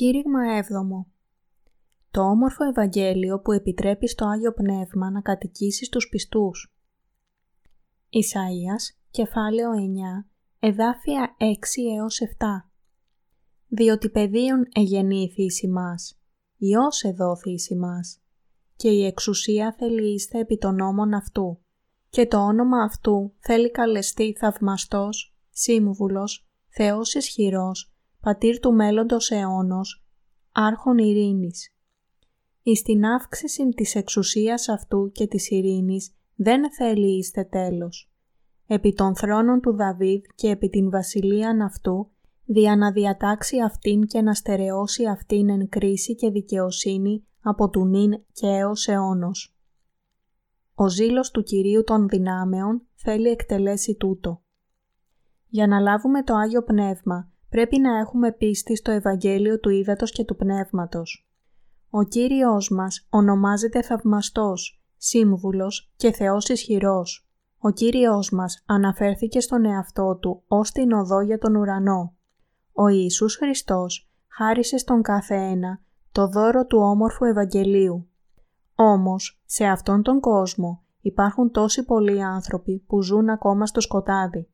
Κήρυγμα 7. Το όμορφο Ευαγγέλιο που επιτρέπει στο Άγιο Πνεύμα να κατοικήσει στους πιστούς. Ισαΐας, κεφάλαιο 9, εδάφια 6 έως 7. Διότι παιδίον εγεννήθη εις ημάς, Υιός εδόθη εις ημάς, και η εξουσία θέλει είστε επί των νόμων αυτού, και το όνομα αυτού θέλει καλεστεί θαυμαστός, σύμβουλος, Θεός ισχυρός, πατήρ του μέλλοντος αιώνος, άρχον ειρήνης. Εις την αύξηση της εξουσίας αυτού και της ειρήνης δεν θέλει είστε τέλος. Επί των θρόνων του Δαβίδ και επί την βασιλείαν αυτού, δια να διατάξει αυτήν και να στερεώσει αυτήν εν κρίση και δικαιοσύνη από του νυν και έως αιώνος. Ο ζήλος του Κυρίου των δυνάμεων θέλει εκτελέσει τούτο. Για να λάβουμε το Άγιο Πνεύμα, πρέπει να έχουμε πίστη στο Ευαγγέλιο του Ήδατος και του Πνεύματος. Ο Κύριος μας ονομάζεται Θαυμαστός, Σύμβουλος και Θεός Ισχυρός. Ο Κύριος μας αναφέρθηκε στον εαυτό Του ως την οδό για τον ουρανό. Ο Ιησούς Χριστός χάρισε στον κάθε ένα το δώρο του όμορφου Ευαγγελίου. Όμως, σε αυτόν τον κόσμο υπάρχουν τόσοι πολλοί άνθρωποι που ζουν ακόμα στο σκοτάδι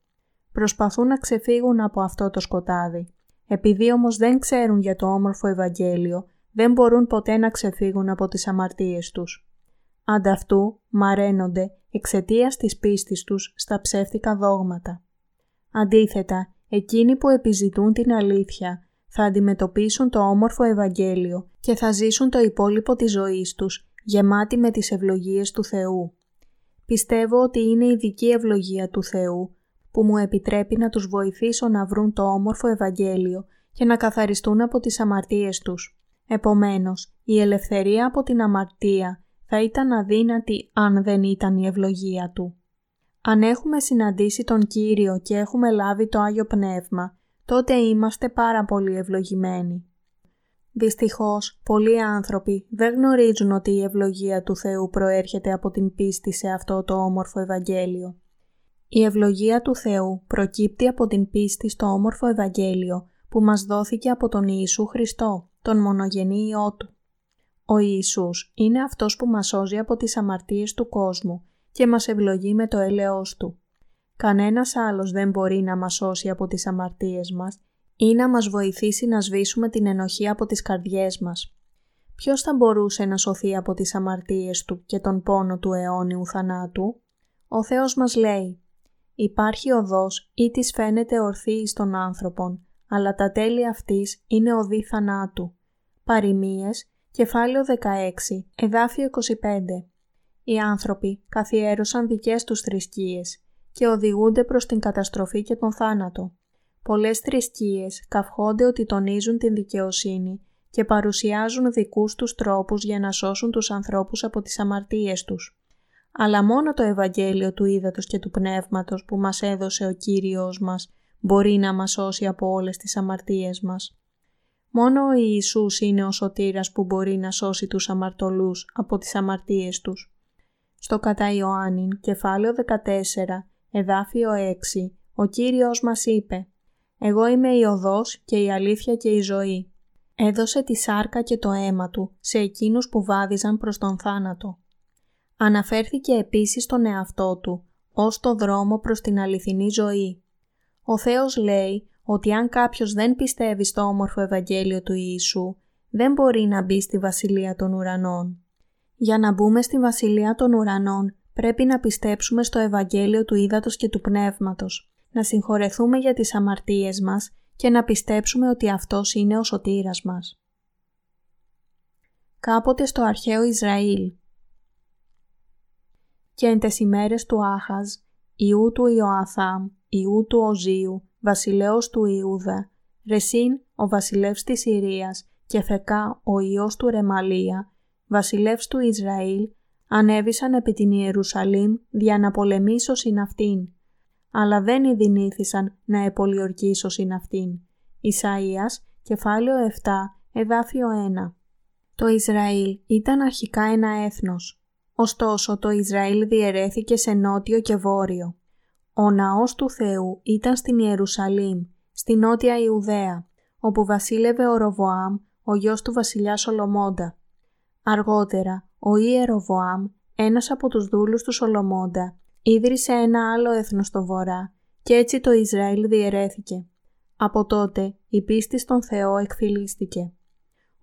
προσπαθούν να ξεφύγουν από αυτό το σκοτάδι. Επειδή όμως δεν ξέρουν για το όμορφο Ευαγγέλιο, δεν μπορούν ποτέ να ξεφύγουν από τις αμαρτίες τους. Ανταυτού μαραίνονται εξαιτίας της πίστης τους στα ψεύτικα δόγματα. Αντίθετα, εκείνοι που επιζητούν την αλήθεια θα αντιμετωπίσουν το όμορφο Ευαγγέλιο και θα ζήσουν το υπόλοιπο της ζωής τους, γεμάτοι με τις ευλογίες του Θεού. Πιστεύω ότι είναι η δική ευλογία του Θεού που μου επιτρέπει να τους βοηθήσω να βρουν το όμορφο Ευαγγέλιο και να καθαριστούν από τις αμαρτίες τους. Επομένως, η ελευθερία από την αμαρτία θα ήταν αδύνατη αν δεν ήταν η ευλογία Του. Αν έχουμε συναντήσει τον Κύριο και έχουμε λάβει το Άγιο Πνεύμα, τότε είμαστε πάρα πολύ ευλογημένοι. Δυστυχώς, πολλοί άνθρωποι δεν γνωρίζουν ότι η ευλογία του Θεού προέρχεται από την πίστη σε αυτό το όμορφο Ευαγγέλιο. Η ευλογία του Θεού προκύπτει από την πίστη στο όμορφο Ευαγγέλιο που μας δόθηκε από τον Ιησού Χριστό, τον μονογενή Υιό Του. Ο Ιησούς είναι αυτός που μας σώζει από τις αμαρτίες του κόσμου και μας ευλογεί με το έλεος Του. Κανένας άλλος δεν μπορεί να μας σώσει από τις αμαρτίες μας ή να μας βοηθήσει να σβήσουμε την ενοχή από τις καρδιές μας. Ποιος θα μπορούσε να σωθεί από τις αμαρτίες του και τον πόνο του αιώνιου θανάτου; Ο Θεός μας λέει Υπάρχει οδός ή της φαίνεται ορθή εις των άνθρωπων, αλλά τα τέλη αυτής είναι οδή θανάτου. Παριμίες, κεφάλαιο 16, εδάφιο 25. Οι άνθρωποι καθιέρωσαν δικές τους θρησκείες και οδηγούνται προς την καταστροφή και τον θάνατο. Πολλές θρησκείες καυχόνται ότι τονίζουν την δικαιοσύνη και παρουσιάζουν δικούς τους τρόπους για να σώσουν τους ανθρώπους από τις αμαρτίες τους αλλά μόνο το Ευαγγέλιο του Ήδατος και του Πνεύματος που μας έδωσε ο Κύριος μας μπορεί να μας σώσει από όλες τις αμαρτίες μας. Μόνο ο Ιησούς είναι ο σωτήρας που μπορεί να σώσει τους αμαρτωλούς από τις αμαρτίες τους. Στο κατά Ιωάννην, κεφάλαιο 14, εδάφιο 6, ο Κύριος μας είπε «Εγώ είμαι η οδός και η αλήθεια και η ζωή». Έδωσε τη σάρκα και το αίμα του σε εκείνους που βάδιζαν προς τον θάνατο. Αναφέρθηκε επίσης στον εαυτό του, ως το δρόμο προς την αληθινή ζωή. Ο Θεός λέει ότι αν κάποιος δεν πιστεύει στο όμορφο Ευαγγέλιο του Ιησού, δεν μπορεί να μπει στη Βασιλεία των Ουρανών. Για να μπούμε στη Βασιλεία των Ουρανών, πρέπει να πιστέψουμε στο Ευαγγέλιο του Ήδατος και του Πνεύματος, να συγχωρεθούμε για τις αμαρτίες μας και να πιστέψουμε ότι Αυτός είναι ο σωτήρας μας. Κάποτε στο αρχαίο Ισραήλ, και εν τες ημέρες του Άχαζ, ιού του Ιωαθάμ, ιού του Οζίου, βασιλέως του Ιούδα, Ρεσίν ο βασιλεύς της Συρίας και Φεκά ο ιός του Ρεμαλία, βασιλεύς του Ισραήλ, ανέβησαν επί την Ιερουσαλήμ δια να πολεμήσωσιν αυτήν, αλλά δεν ειδηνήθησαν να επολιορκήσωσιν αυτήν. Ισαΐας, κεφάλαιο 7, εδάφιο 1 Το Ισραήλ ήταν αρχικά ένα έθνος, Ωστόσο το Ισραήλ διαιρέθηκε σε νότιο και βόρειο. Ο ναός του Θεού ήταν στην Ιερουσαλήμ, στη νότια Ιουδαία, όπου βασίλευε ο Ροβοάμ, ο γιος του βασιλιά Σολομώντα. Αργότερα, ο Ιεροβοάμ, ένας από τους δούλους του Σολομώντα, ίδρυσε ένα άλλο έθνος στο βορρά και έτσι το Ισραήλ διαιρέθηκε. Από τότε η πίστη στον Θεό εκφυλίστηκε.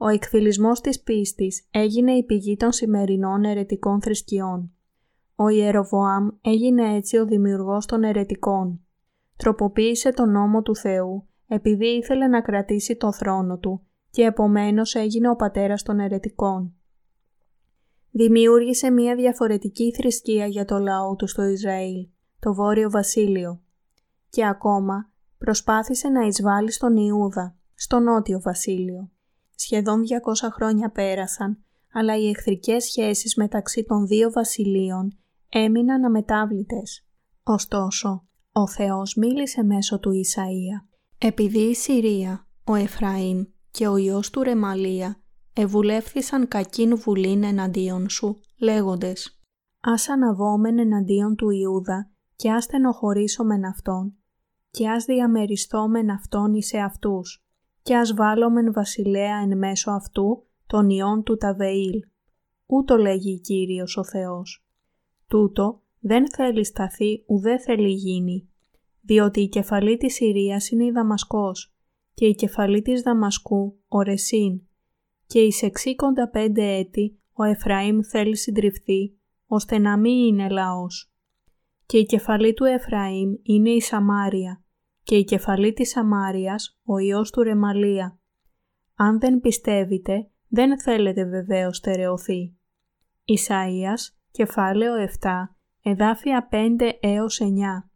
Ο εκφυλισμός της πίστης έγινε η πηγή των σημερινών ερετικών θρησκειών. Ο Ιεροβοάμ έγινε έτσι ο δημιουργός των ερετικών. Τροποποίησε τον νόμο του Θεού επειδή ήθελε να κρατήσει το θρόνο του και επομένως έγινε ο πατέρας των ερετικών. Δημιούργησε μια διαφορετική θρησκεία για το λαό του στο Ισραήλ, το Βόρειο Βασίλειο. Και ακόμα προσπάθησε να εισβάλλει στον Ιούδα, στο Νότιο Βασίλειο. Σχεδόν 200 χρόνια πέρασαν, αλλά οι εχθρικές σχέσεις μεταξύ των δύο βασιλείων έμειναν αμετάβλητες. Ωστόσο, ο Θεός μίλησε μέσω του Ισαΐα. Επειδή η Συρία, ο Εφραήμ και ο ιός του Ρεμαλία ευουλεύθησαν κακήν βουλήν εναντίον σου, λέγοντες «Ας αναβόμεν εναντίον του Ιούδα και ας στενοχωρήσομεν αυτόν και ας διαμεριστόμεν αυτόν εις αυτούς και ας βάλομεν βασιλέα εν μέσω αυτού των ιών του Ταβεήλ. Ούτω λέγει Κύριος ο Θεός. Τούτο δεν θέλει σταθεί ουδέ θέλει γίνει, διότι η κεφαλή της Συρίας είναι η Δαμασκός και η κεφαλή της Δαμασκού ο Ρεσίν και εις εξήκοντα πέντε έτη ο Εφραήμ θέλει συντριφθεί ώστε να μην είναι λαός. Και η κεφαλή του Εφραήμ είναι η Σαμάρια και η κεφαλή της Σαμάριας ο ιός του Ρεμαλία. Αν δεν πιστεύετε, δεν θέλετε βεβαίως στερεωθεί. Ισαΐας, κεφάλαιο 7, εδάφια 5 έως 9.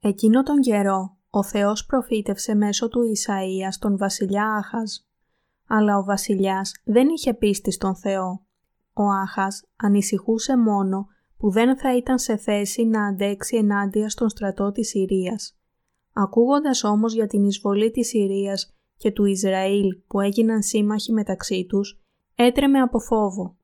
Εκείνο τον καιρό, ο Θεός προφήτευσε μέσω του Ισαΐας τον βασιλιά Άχαζ. Αλλά ο βασιλιάς δεν είχε πίστη στον Θεό. Ο Άχας ανησυχούσε μόνο που δεν θα ήταν σε θέση να αντέξει ενάντια στον στρατό της Συρίας. Ακούγοντας όμως για την εισβολή της Συρίας και του Ισραήλ που έγιναν σύμμαχοι μεταξύ τους, έτρεμε από φόβο.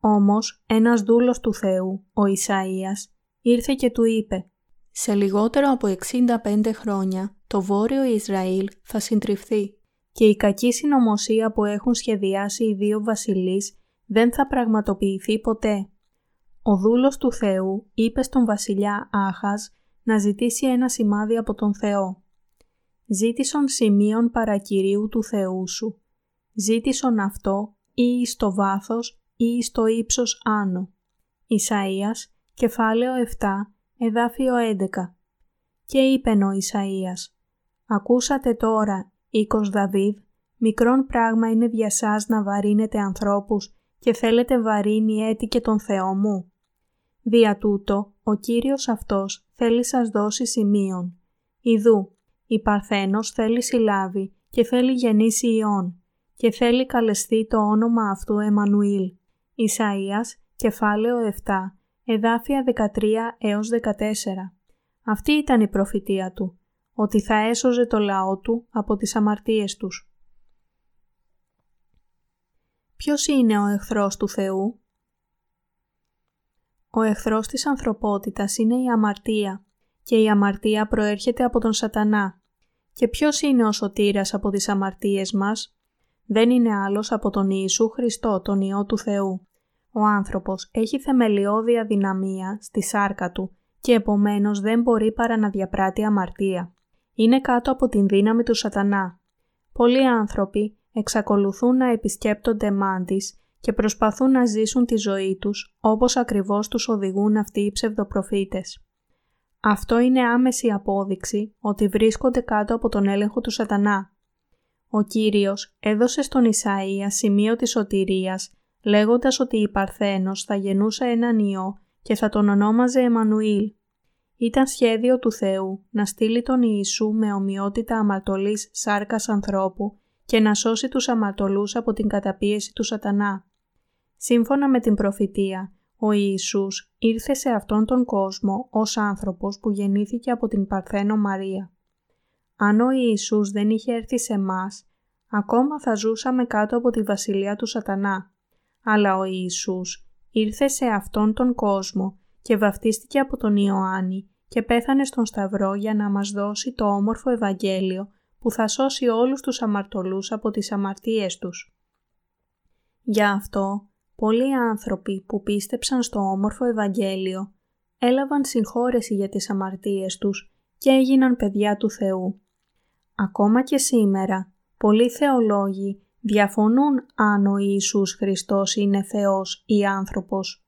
Όμως ένας δούλος του Θεού, ο Ισαΐας, ήρθε και του είπε «Σε λιγότερο από 65 χρόνια το Βόρειο Ισραήλ θα συντριφθεί και η κακή συνωμοσία που έχουν σχεδιάσει οι δύο βασιλείς δεν θα πραγματοποιηθεί ποτέ. Ο δούλος του Θεού είπε στον βασιλιά Άχας να ζητήσει ένα σημάδι από τον Θεό. Ζήτησον σημείων παρακυρίου του Θεού σου. Ζήτησον αυτό ή στο βάθος ή στο ύψος άνω. Ισαΐας, κεφάλαιο 7, εδάφιο 11. Και είπεν ο Ισαΐας, «Ακούσατε τώρα, οίκος Δαβίδ, μικρόν πράγμα είναι για σας να βαρύνετε ανθρώπους και θέλετε βαρύνει έτη και τον Θεό μου. Δια τούτο, ο Κύριος αυτός θέλει σας δώσει σημείων. Ιδού, η Παρθένος θέλει συλλάβει και θέλει γεννήσει ιών και θέλει καλεστεί το όνομα αυτού Εμμανουήλ. Ισαΐας, κεφάλαιο 7, εδάφια 13 έως 14. Αυτή ήταν η προφητεία του, ότι θα έσωζε το λαό του από τις αμαρτίες τους. Ποιος είναι ο εχθρός του Θεού; Ο εχθρός της ανθρωπότητας είναι η αμαρτία και η αμαρτία προέρχεται από τον σατανά. Και ποιος είναι ο σωτήρας από τις αμαρτίες μας; Δεν είναι άλλος από τον Ιησού Χριστό, τον Υιό του Θεού. Ο άνθρωπος έχει θεμελιώδη αδυναμία στη σάρκα του και επομένως δεν μπορεί παρά να διαπράττει αμαρτία. Είναι κάτω από την δύναμη του σατανά. Πολλοί άνθρωποι εξακολουθούν να επισκέπτονται μάντις και προσπαθούν να ζήσουν τη ζωή τους όπως ακριβώς τους οδηγούν αυτοί οι ψευδοπροφήτες. Αυτό είναι άμεση απόδειξη ότι βρίσκονται κάτω από τον έλεγχο του σατανά. Ο Κύριος έδωσε στον Ισαΐα σημείο της σωτηρίας λέγοντας ότι η Παρθένος θα γεννούσε έναν ιό και θα τον ονόμαζε Εμμανουήλ. Ήταν σχέδιο του Θεού να στείλει τον Ιησού με ομοιότητα αμαρτωλής σάρκας ανθρώπου και να σώσει τους αμαρτωλούς από την καταπίεση του σατανά. Σύμφωνα με την προφητεία, ο Ιησούς ήρθε σε αυτόν τον κόσμο ως άνθρωπος που γεννήθηκε από την Παρθένο Μαρία. Αν ο Ιησούς δεν είχε έρθει σε μας, ακόμα θα ζούσαμε κάτω από τη βασιλεία του σατανά. Αλλά ο Ιησούς ήρθε σε αυτόν τον κόσμο και βαφτίστηκε από τον Ιωάννη και πέθανε στον Σταυρό για να μας δώσει το όμορφο Ευαγγέλιο που θα σώσει όλους τους αμαρτωλούς από τις αμαρτίες τους. Γι' αυτό, πολλοί άνθρωποι που πίστεψαν στο όμορφο Ευαγγέλιο έλαβαν συγχώρεση για τις αμαρτίες τους και έγιναν παιδιά του Θεού. Ακόμα και σήμερα, πολλοί θεολόγοι διαφωνούν αν ο Ιησούς Χριστός είναι Θεός ή άνθρωπος.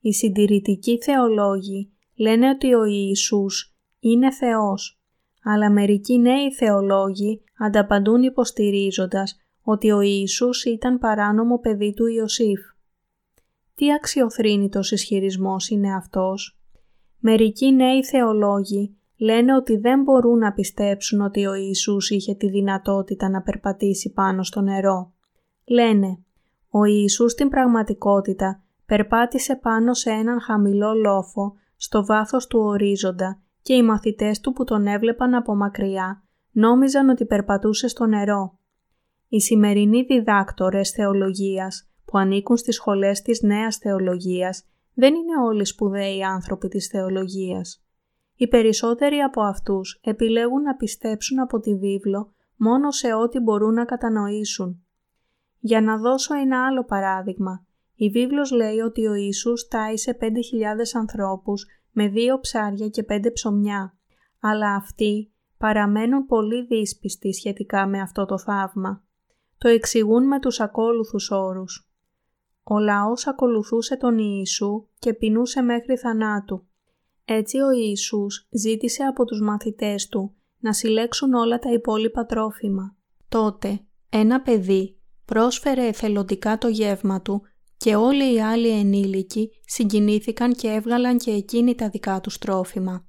Οι συντηρητικοί θεολόγοι λένε ότι ο Ιησούς είναι Θεός, αλλά μερικοί νέοι θεολόγοι ανταπαντούν υποστηρίζοντας ότι ο Ιησούς ήταν παράνομο παιδί του Ιωσήφ. Τι αξιοθρύνητος ισχυρισμός είναι αυτός; Μερικοί νέοι θεολόγοι λένε ότι δεν μπορούν να πιστέψουν ότι ο Ιησούς είχε τη δυνατότητα να περπατήσει πάνω στο νερό. Λένε, ο Ιησούς στην πραγματικότητα περπάτησε πάνω σε έναν χαμηλό λόφο στο βάθος του ορίζοντα και οι μαθητές του που τον έβλεπαν από μακριά νόμιζαν ότι περπατούσε στο νερό. Οι σημερινοί διδάκτορες θεολογίας που ανήκουν στις σχολές της νέας θεολογίας δεν είναι όλοι σπουδαίοι άνθρωποι της θεολογίας. Οι περισσότεροι από αυτούς επιλέγουν να πιστέψουν από τη βίβλο μόνο σε ό,τι μπορούν να κατανοήσουν. Για να δώσω ένα άλλο παράδειγμα, η βίβλος λέει ότι ο Ιησούς τάισε 5.000 ανθρώπους με δύο ψάρια και πέντε ψωμιά, αλλά αυτοί παραμένουν πολύ δύσπιστοι σχετικά με αυτό το θαύμα. Το εξηγούν με τους ακόλουθους όρους. Ο λαός ακολουθούσε τον Ιησού και πεινούσε μέχρι θανάτου. Έτσι ο Ιησούς ζήτησε από τους μαθητές του να συλλέξουν όλα τα υπόλοιπα τρόφιμα. Τότε ένα παιδί πρόσφερε εθελοντικά το γεύμα του και όλοι οι άλλοι ενήλικοι συγκινήθηκαν και έβγαλαν και εκείνοι τα δικά τους τρόφιμα.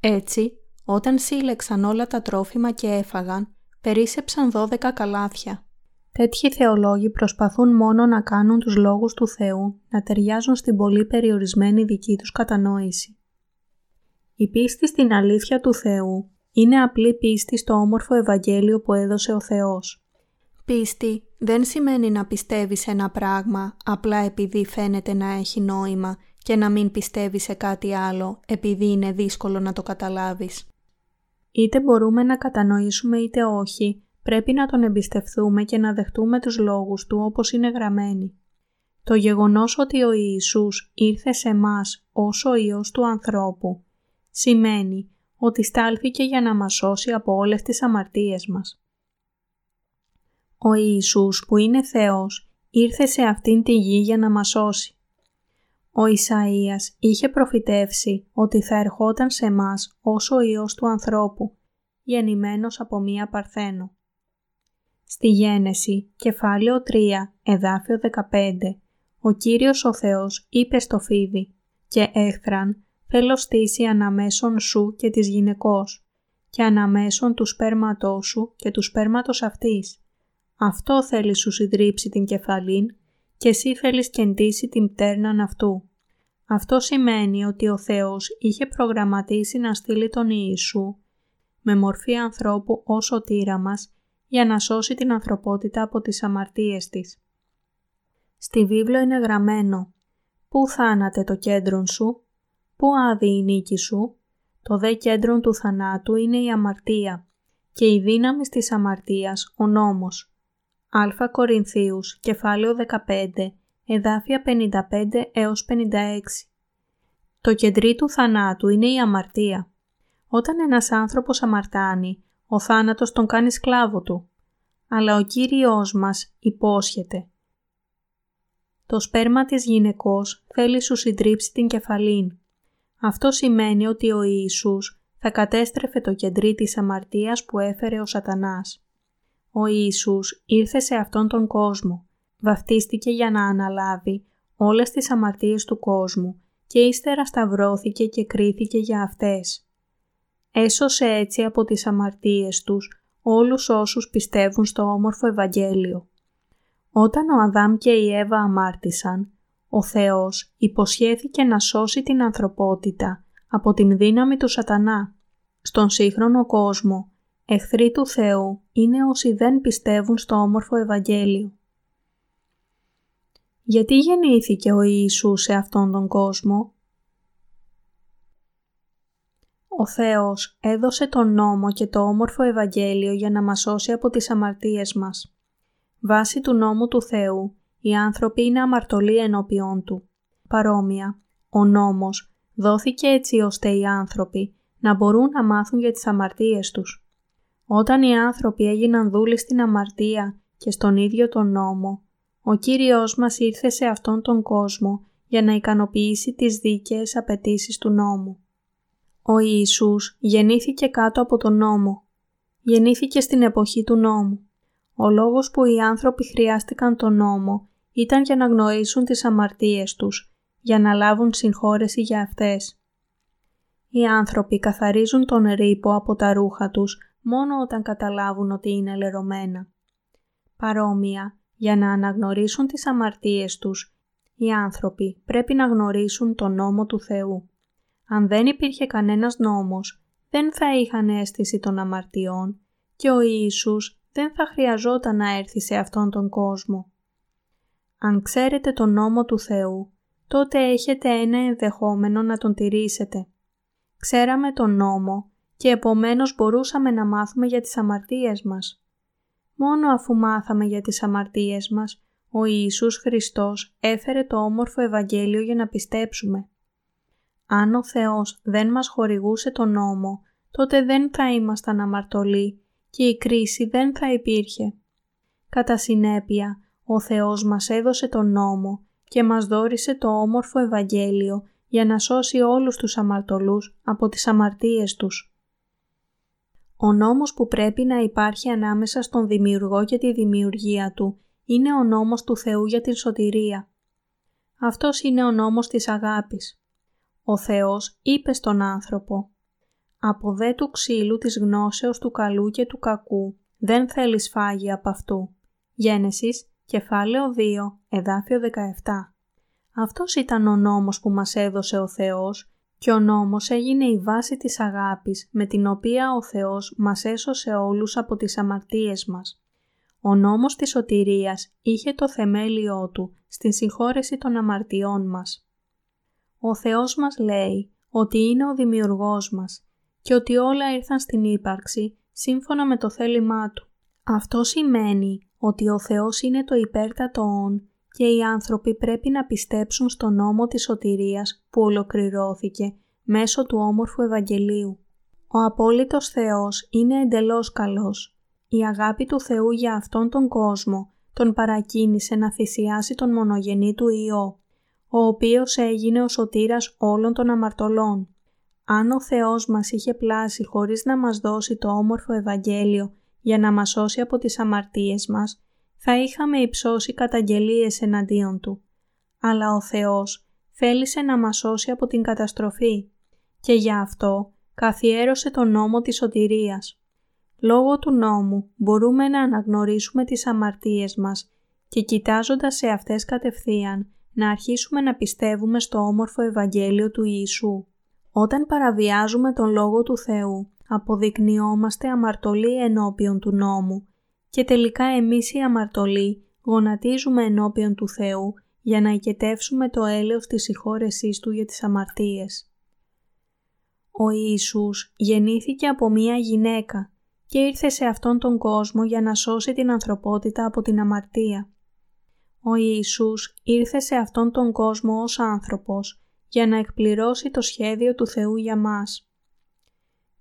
Έτσι, όταν σύλλεξαν όλα τα τρόφιμα και έφαγαν, περίσεψαν δώδεκα καλάθια. Τέτοιοι θεολόγοι προσπαθούν μόνο να κάνουν τους λόγους του Θεού να ταιριάζουν στην πολύ περιορισμένη δική τους κατανόηση. Η πίστη στην αλήθεια του Θεού είναι απλή πίστη στο όμορφο Ευαγγέλιο που έδωσε ο Θεός. Πίστη δεν σημαίνει να πιστεύεις ένα πράγμα απλά επειδή φαίνεται να έχει νόημα και να μην πιστεύεις σε κάτι άλλο επειδή είναι δύσκολο να το καταλάβεις. Είτε μπορούμε να κατανοήσουμε είτε όχι, πρέπει να τον εμπιστευτούμε και να δεχτούμε τους λόγους του όπως είναι γραμμένοι. Το γεγονός ότι ο Ιησούς ήρθε σε μας ως ο Υιός του ανθρώπου σημαίνει ότι στάλθηκε για να μας σώσει από όλες τις αμαρτίες μας. Ο Ιησούς που είναι Θεός ήρθε σε αυτήν τη γη για να μας σώσει. Ο Ισαΐας είχε προφητεύσει ότι θα ερχόταν σε μας ως ο Υιός του ανθρώπου, γεννημένος από μία παρθένο. Στη Γένεση, κεφάλαιο 3, εδάφιο 15, ο Κύριος ο Θεός είπε στο φίδι «Και έχθραν θέλω στήσει αναμέσων σου και της γυναικός και αναμέσων του σπέρματός σου και του σπέρματος αυτής αυτό θέλεις σου συντρίψει την κεφαλήν και εσύ θέλεις κεντήσει την πτέρναν αυτού. Αυτό σημαίνει ότι ο Θεός είχε προγραμματίσει να στείλει τον Ιησού με μορφή ανθρώπου ως σωτήρα μας για να σώσει την ανθρωπότητα από τις αμαρτίες της. Στη βίβλο είναι γραμμένο «Πού θάνατε το κέντρο σου, πού άδει η νίκη σου, το δε κέντρο του θανάτου είναι η αμαρτία και η δύναμη της αμαρτίας ο νόμος. Α Κορινθίους, κεφάλαιο 15, εδάφια 55 έως 56. Το κεντρί του θανάτου είναι η αμαρτία. Όταν ένας άνθρωπος αμαρτάνει, ο θάνατος τον κάνει σκλάβο του. Αλλά ο Κύριος μας υπόσχεται. Το σπέρμα της γυναικός θέλει σου συντρίψει την κεφαλήν. Αυτό σημαίνει ότι ο Ιησούς θα κατέστρεφε το κεντρί της αμαρτίας που έφερε ο σατανάς. Ο Ιησούς ήρθε σε αυτόν τον κόσμο, βαφτίστηκε για να αναλάβει όλες τις αμαρτίες του κόσμου και ύστερα σταυρώθηκε και κρίθηκε για αυτές. Έσωσε έτσι από τις αμαρτίες τους όλους όσους πιστεύουν στο όμορφο Ευαγγέλιο. Όταν ο Αδάμ και η Εύα αμάρτησαν, ο Θεός υποσχέθηκε να σώσει την ανθρωπότητα από την δύναμη του σατανά. Στον σύγχρονο κόσμο Εχθροί του Θεού είναι όσοι δεν πιστεύουν στο όμορφο Ευαγγέλιο. Γιατί γεννήθηκε ο Ιησούς σε αυτόν τον κόσμο; Ο Θεός έδωσε τον νόμο και το όμορφο Ευαγγέλιο για να μας σώσει από τις αμαρτίες μας. Βάσει του νόμου του Θεού, οι άνθρωποι είναι αμαρτωλοί ενώπιόν Του. Παρόμοια, ο νόμος δόθηκε έτσι ώστε οι άνθρωποι να μπορούν να μάθουν για τις αμαρτίες τους. Όταν οι άνθρωποι έγιναν δούλοι στην αμαρτία και στον ίδιο τον νόμο, ο Κύριος μας ήρθε σε αυτόν τον κόσμο για να ικανοποιήσει τις δίκαιες απαιτήσεις του νόμου. Ο Ιησούς γεννήθηκε κάτω από τον νόμο. Γεννήθηκε στην εποχή του νόμου. Ο λόγος που οι άνθρωποι χρειάστηκαν τον νόμο ήταν για να γνωρίσουν τις αμαρτίες τους, για να λάβουν συγχώρεση για αυτές. Οι άνθρωποι καθαρίζουν τον ρήπο από τα ρούχα τους μόνο όταν καταλάβουν ότι είναι λερωμένα. Παρόμοια, για να αναγνωρίσουν τις αμαρτίες τους, οι άνθρωποι πρέπει να γνωρίσουν τον νόμο του Θεού. Αν δεν υπήρχε κανένας νόμος, δεν θα είχαν αίσθηση των αμαρτιών και ο Ιησούς δεν θα χρειαζόταν να έρθει σε αυτόν τον κόσμο. Αν ξέρετε τον νόμο του Θεού, τότε έχετε ένα ενδεχόμενο να τον τηρήσετε. Ξέραμε τον νόμο και επομένως μπορούσαμε να μάθουμε για τις αμαρτίες μας. Μόνο αφού μάθαμε για τις αμαρτίες μας, ο Ιησούς Χριστός έφερε το όμορφο Ευαγγέλιο για να πιστέψουμε. Αν ο Θεός δεν μας χορηγούσε τον νόμο, τότε δεν θα ήμασταν αμαρτωλοί και η κρίση δεν θα υπήρχε. Κατά συνέπεια, ο Θεός μας έδωσε τον νόμο και μας δόρισε το όμορφο Ευαγγέλιο για να σώσει όλους τους αμαρτωλούς από τις αμαρτίες τους. Ο νόμος που πρέπει να υπάρχει ανάμεσα στον Δημιουργό και τη δημιουργία Του είναι ο νόμος του Θεού για την σωτηρία. Αυτός είναι ο νόμος της αγάπης. Ο Θεός είπε στον άνθρωπο «Από δε του ξύλου της γνώσεως του καλού και του κακού δεν θέλεις φάγη από αυτού». Γένεσης, κεφάλαιο 2, εδάφιο 17. Αυτός ήταν ο νόμος που μας έδωσε ο Θεός και ο νόμος έγινε η βάση της αγάπης με την οποία ο Θεός μας έσωσε όλους από τις αμαρτίες μας. Ο νόμος της σωτηρίας είχε το θεμέλιό του στην συγχώρεση των αμαρτιών μας. Ο Θεός μας λέει ότι είναι ο δημιουργός μας και ότι όλα ήρθαν στην ύπαρξη σύμφωνα με το θέλημά Του. Αυτό σημαίνει ότι ο Θεός είναι το υπέρτατο όν και οι άνθρωποι πρέπει να πιστέψουν στον νόμο της σωτηρίας που ολοκληρώθηκε μέσω του όμορφου Ευαγγελίου. Ο απόλυτος Θεός είναι εντελώς καλός. Η αγάπη του Θεού για αυτόν τον κόσμο τον παρακίνησε να θυσιάσει τον μονογενή του Υιό, ο οποίος έγινε ο σωτήρας όλων των αμαρτωλών. Αν ο Θεός μας είχε πλάσει χωρίς να μας δώσει το όμορφο Ευαγγέλιο για να μας σώσει από τις αμαρτίες μας, θα είχαμε υψώσει καταγγελίες εναντίον Του. Αλλά ο Θεός θέλησε να μας σώσει από την καταστροφή και γι' αυτό καθιέρωσε τον νόμο της σωτηρίας. Λόγω του νόμου μπορούμε να αναγνωρίσουμε τις αμαρτίες μας και κοιτάζοντας σε αυτές κατευθείαν να αρχίσουμε να πιστεύουμε στο όμορφο Ευαγγέλιο του Ιησού. Όταν παραβιάζουμε τον Λόγο του Θεού, αποδεικνυόμαστε αμαρτωλοί ενώπιον του νόμου και τελικά εμείς οι αμαρτωλοί γονατίζουμε ενώπιον του Θεού για να οικετεύσουμε το έλεος της συγχώρεσής Του για τις αμαρτίες. Ο Ιησούς γεννήθηκε από μία γυναίκα και ήρθε σε αυτόν τον κόσμο για να σώσει την ανθρωπότητα από την αμαρτία. Ο Ιησούς ήρθε σε αυτόν τον κόσμο ως άνθρωπος για να εκπληρώσει το σχέδιο του Θεού για μας.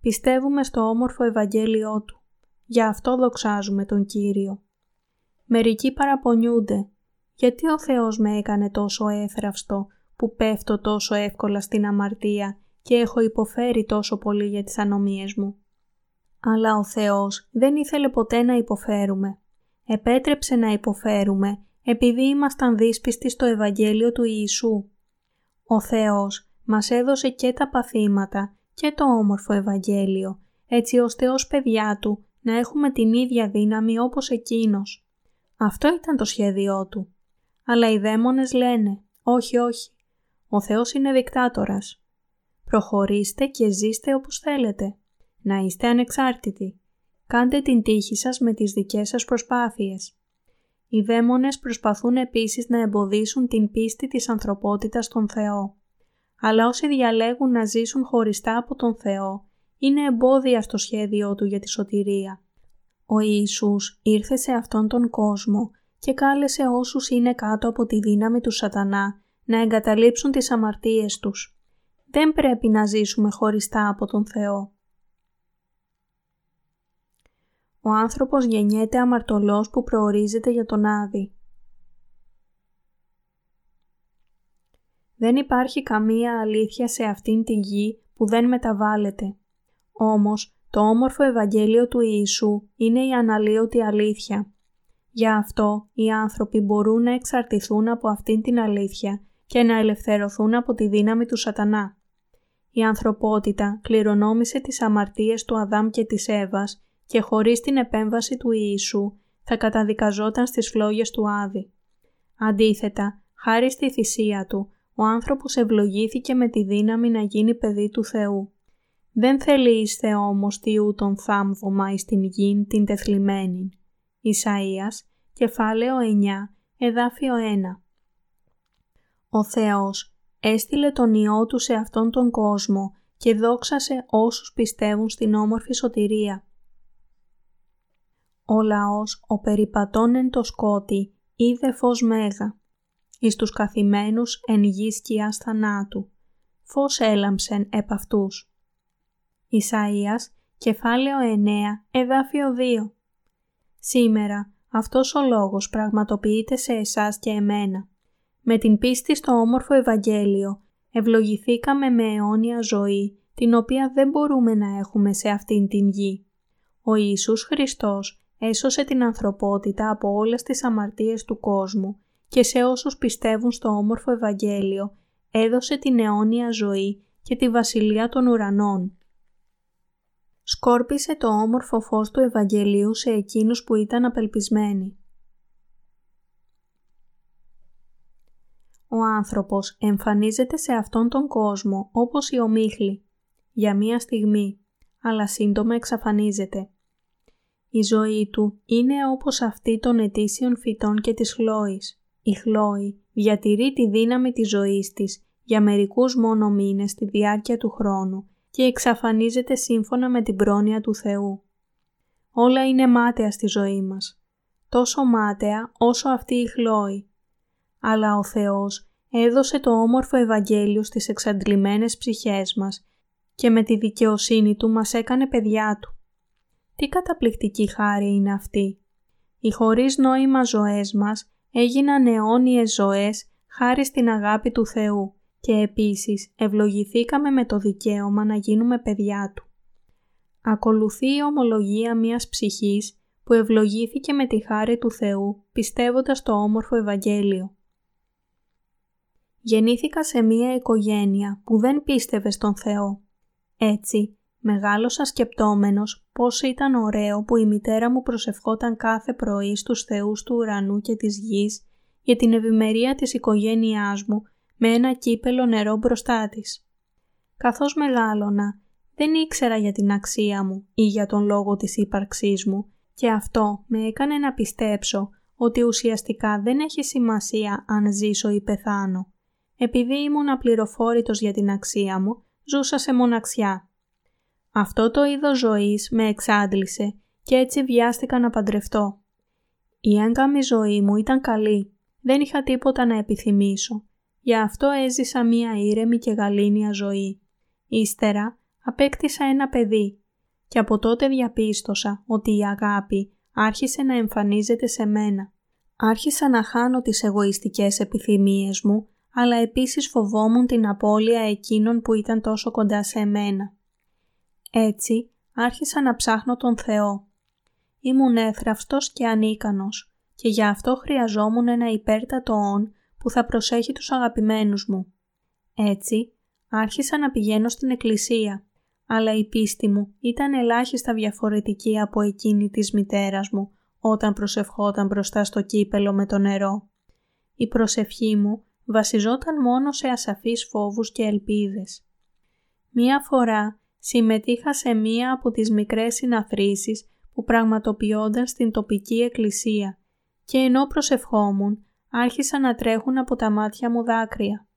Πιστεύουμε στο όμορφο Ευαγγέλιό Του. Γι' αυτό δοξάζουμε τον Κύριο. Μερικοί παραπονιούνται. Γιατί ο Θεός με έκανε τόσο έφραυστο που πέφτω τόσο εύκολα στην αμαρτία και έχω υποφέρει τόσο πολύ για τις ανομίες μου. Αλλά ο Θεός δεν ήθελε ποτέ να υποφέρουμε. Επέτρεψε να υποφέρουμε επειδή ήμασταν δύσπιστοι στο Ευαγγέλιο του Ιησού. Ο Θεός μας έδωσε και τα παθήματα και το όμορφο Ευαγγέλιο, έτσι ώστε ως παιδιά Του να έχουμε την ίδια δύναμη όπως Εκείνος. Αυτό ήταν το σχέδιό Του. Αλλά οι δαίμονες λένε «Όχι, όχι, ο Θεός είναι δικτάτορας. Προχωρήστε και ζήστε όπως θέλετε. Να είστε ανεξάρτητοι. Κάντε την τύχη σας με τις δικές σας προσπάθειες. Οι δαίμονες προσπαθούν επίσης να εμποδίσουν την πίστη της ανθρωπότητας στον Θεό. αλλά όσοι διαλέγουν να ζήσουν χωριστά από τον Θεό, είναι εμπόδια στο σχέδιό Του για τη σωτηρία. Ο Ιησούς ήρθε σε αυτόν τον κόσμο και κάλεσε όσους είναι κάτω από τη δύναμη του σατανά να εγκαταλείψουν τις αμαρτίες τους. Δεν πρέπει να ζήσουμε χωριστά από τον Θεό. Ο άνθρωπος γεννιέται αμαρτωλός που προορίζεται για τον Άδη. Δεν υπάρχει καμία αλήθεια σε αυτήν τη γη που δεν μεταβάλλεται. Όμως, το όμορφο Ευαγγέλιο του Ιησού είναι η αναλύωτη αλήθεια. Γι' αυτό οι άνθρωποι μπορούν να εξαρτηθούν από αυτήν την αλήθεια και να ελευθερωθούν από τη δύναμη του σατανά. Η ανθρωπότητα κληρονόμησε τις αμαρτίες του Αδάμ και της Εύας και χωρίς την επέμβαση του Ιησού θα καταδικαζόταν στις φλόγες του Άδη. Αντίθετα, χάρη στη θυσία του, ο άνθρωπος ευλογήθηκε με τη δύναμη να γίνει παιδί του Θεού. Δεν θέλει εις όμως τι ούτων θάμβωμα εις την γην την τεθλιμένη. Ισαΐας, κεφάλαιο 9, εδάφιο 1. Ο Θεός έστειλε τον Υιό Του σε αυτόν τον κόσμο και δόξασε όσους πιστεύουν στην όμορφη σωτηρία. Ο λαός, ο περιπατών εν το σκότη, είδε φως μέγα εις τους καθημένους εν γη σκιάς θανάτου. Φως έλαμψεν επ' αυτούς. Ισαΐας, κεφάλαιο 9, εδάφιο 2. Σήμερα αυτός ο λόγος πραγματοποιείται σε εσάς και εμένα. Με την πίστη στο όμορφο Ευαγγέλιο ευλογηθήκαμε με αιώνια ζωή, την οποία δεν μπορούμε να έχουμε σε αυτήν την γη. Ο Ιησούς Χριστός έσωσε την ανθρωπότητα από όλες τις αμαρτίες του κόσμου και σε όσους πιστεύουν στο όμορφο Ευαγγέλιο έδωσε την αιώνια ζωή και τη βασιλεία των ουρανών. Σκόρπισε το όμορφο φως του Ευαγγελίου σε εκείνους που ήταν απελπισμένοι. Ο άνθρωπος εμφανίζεται σε αυτόν τον κόσμο όπως η ομίχλη, για μία στιγμή, αλλά σύντομα εξαφανίζεται. Η ζωή του είναι όπως αυτή των ετήσιων φυτών και της χλώης. Η Χλόη διατηρεί τη δύναμη της ζωής της για μερικούς μόνο μήνες στη διάρκεια του χρόνου και εξαφανίζεται σύμφωνα με την πρόνοια του Θεού. Όλα είναι μάταια στη ζωή μας. Τόσο μάταια όσο αυτή η Χλόη. Αλλά ο Θεός έδωσε το όμορφο Ευαγγέλιο στις εξαντλημένες ψυχές μας και με τη δικαιοσύνη Του μας έκανε παιδιά Του. Τι καταπληκτική χάρη είναι αυτή. Οι χωρίς νόημα ζωές μας έγιναν αιώνιες ζωές χάρη στην αγάπη του Θεού και επίσης ευλογηθήκαμε με το δικαίωμα να γίνουμε παιδιά Του. Ακολουθεί η ομολογία μιας ψυχής που ευλογήθηκε με τη χάρη του Θεού πιστεύοντας το όμορφο Ευαγγέλιο. Γεννήθηκα σε μια οικογένεια που δεν πίστευε στον Θεό. Έτσι, μεγάλωσα σκεπτόμενος πώς ήταν ωραίο που η μητέρα μου προσευχόταν κάθε πρωί στους θεούς του ουρανού και της γης για την ευημερία της οικογένειάς μου με ένα κύπελο νερό μπροστά της. Καθώς μεγάλωνα, δεν ήξερα για την αξία μου ή για τον λόγο της ύπαρξής μου και αυτό με έκανε να πιστέψω ότι ουσιαστικά δεν έχει σημασία αν ζήσω ή πεθάνω. Επειδή ήμουν απληροφόρητος για την αξία μου, ζούσα σε μοναξιά. Αυτό το είδος ζωής με εξάντλησε και έτσι βιάστηκα να παντρευτώ. Η έγκαμη ζωή μου ήταν καλή, δεν είχα τίποτα να επιθυμήσω. Γι' αυτό έζησα μία ήρεμη και γαλήνια ζωή. Ύστερα απέκτησα ένα παιδί και από τότε διαπίστωσα ότι η αγάπη άρχισε να εμφανίζεται σε μένα. Άρχισα να χάνω τις εγωιστικές επιθυμίες μου, αλλά επίσης φοβόμουν την απώλεια εκείνων που ήταν τόσο κοντά σε μένα. Έτσι άρχισα να ψάχνω τον Θεό. Ήμουν έθραυστος και ανίκανος και γι' αυτό χρειαζόμουν ένα υπέρτατο όν που θα προσέχει τους αγαπημένους μου. Έτσι άρχισα να πηγαίνω στην εκκλησία, αλλά η πίστη μου ήταν ελάχιστα διαφορετική από εκείνη της μητέρας μου όταν προσευχόταν μπροστά στο κύπελο με το νερό. Η προσευχή μου βασιζόταν μόνο σε ασαφείς φόβους και ελπίδες. Μία φορά συμμετείχα σε μία από τις μικρές συναθρήσεις που πραγματοποιόνταν στην τοπική εκκλησία και ενώ προσευχόμουν άρχισαν να τρέχουν από τα μάτια μου δάκρυα.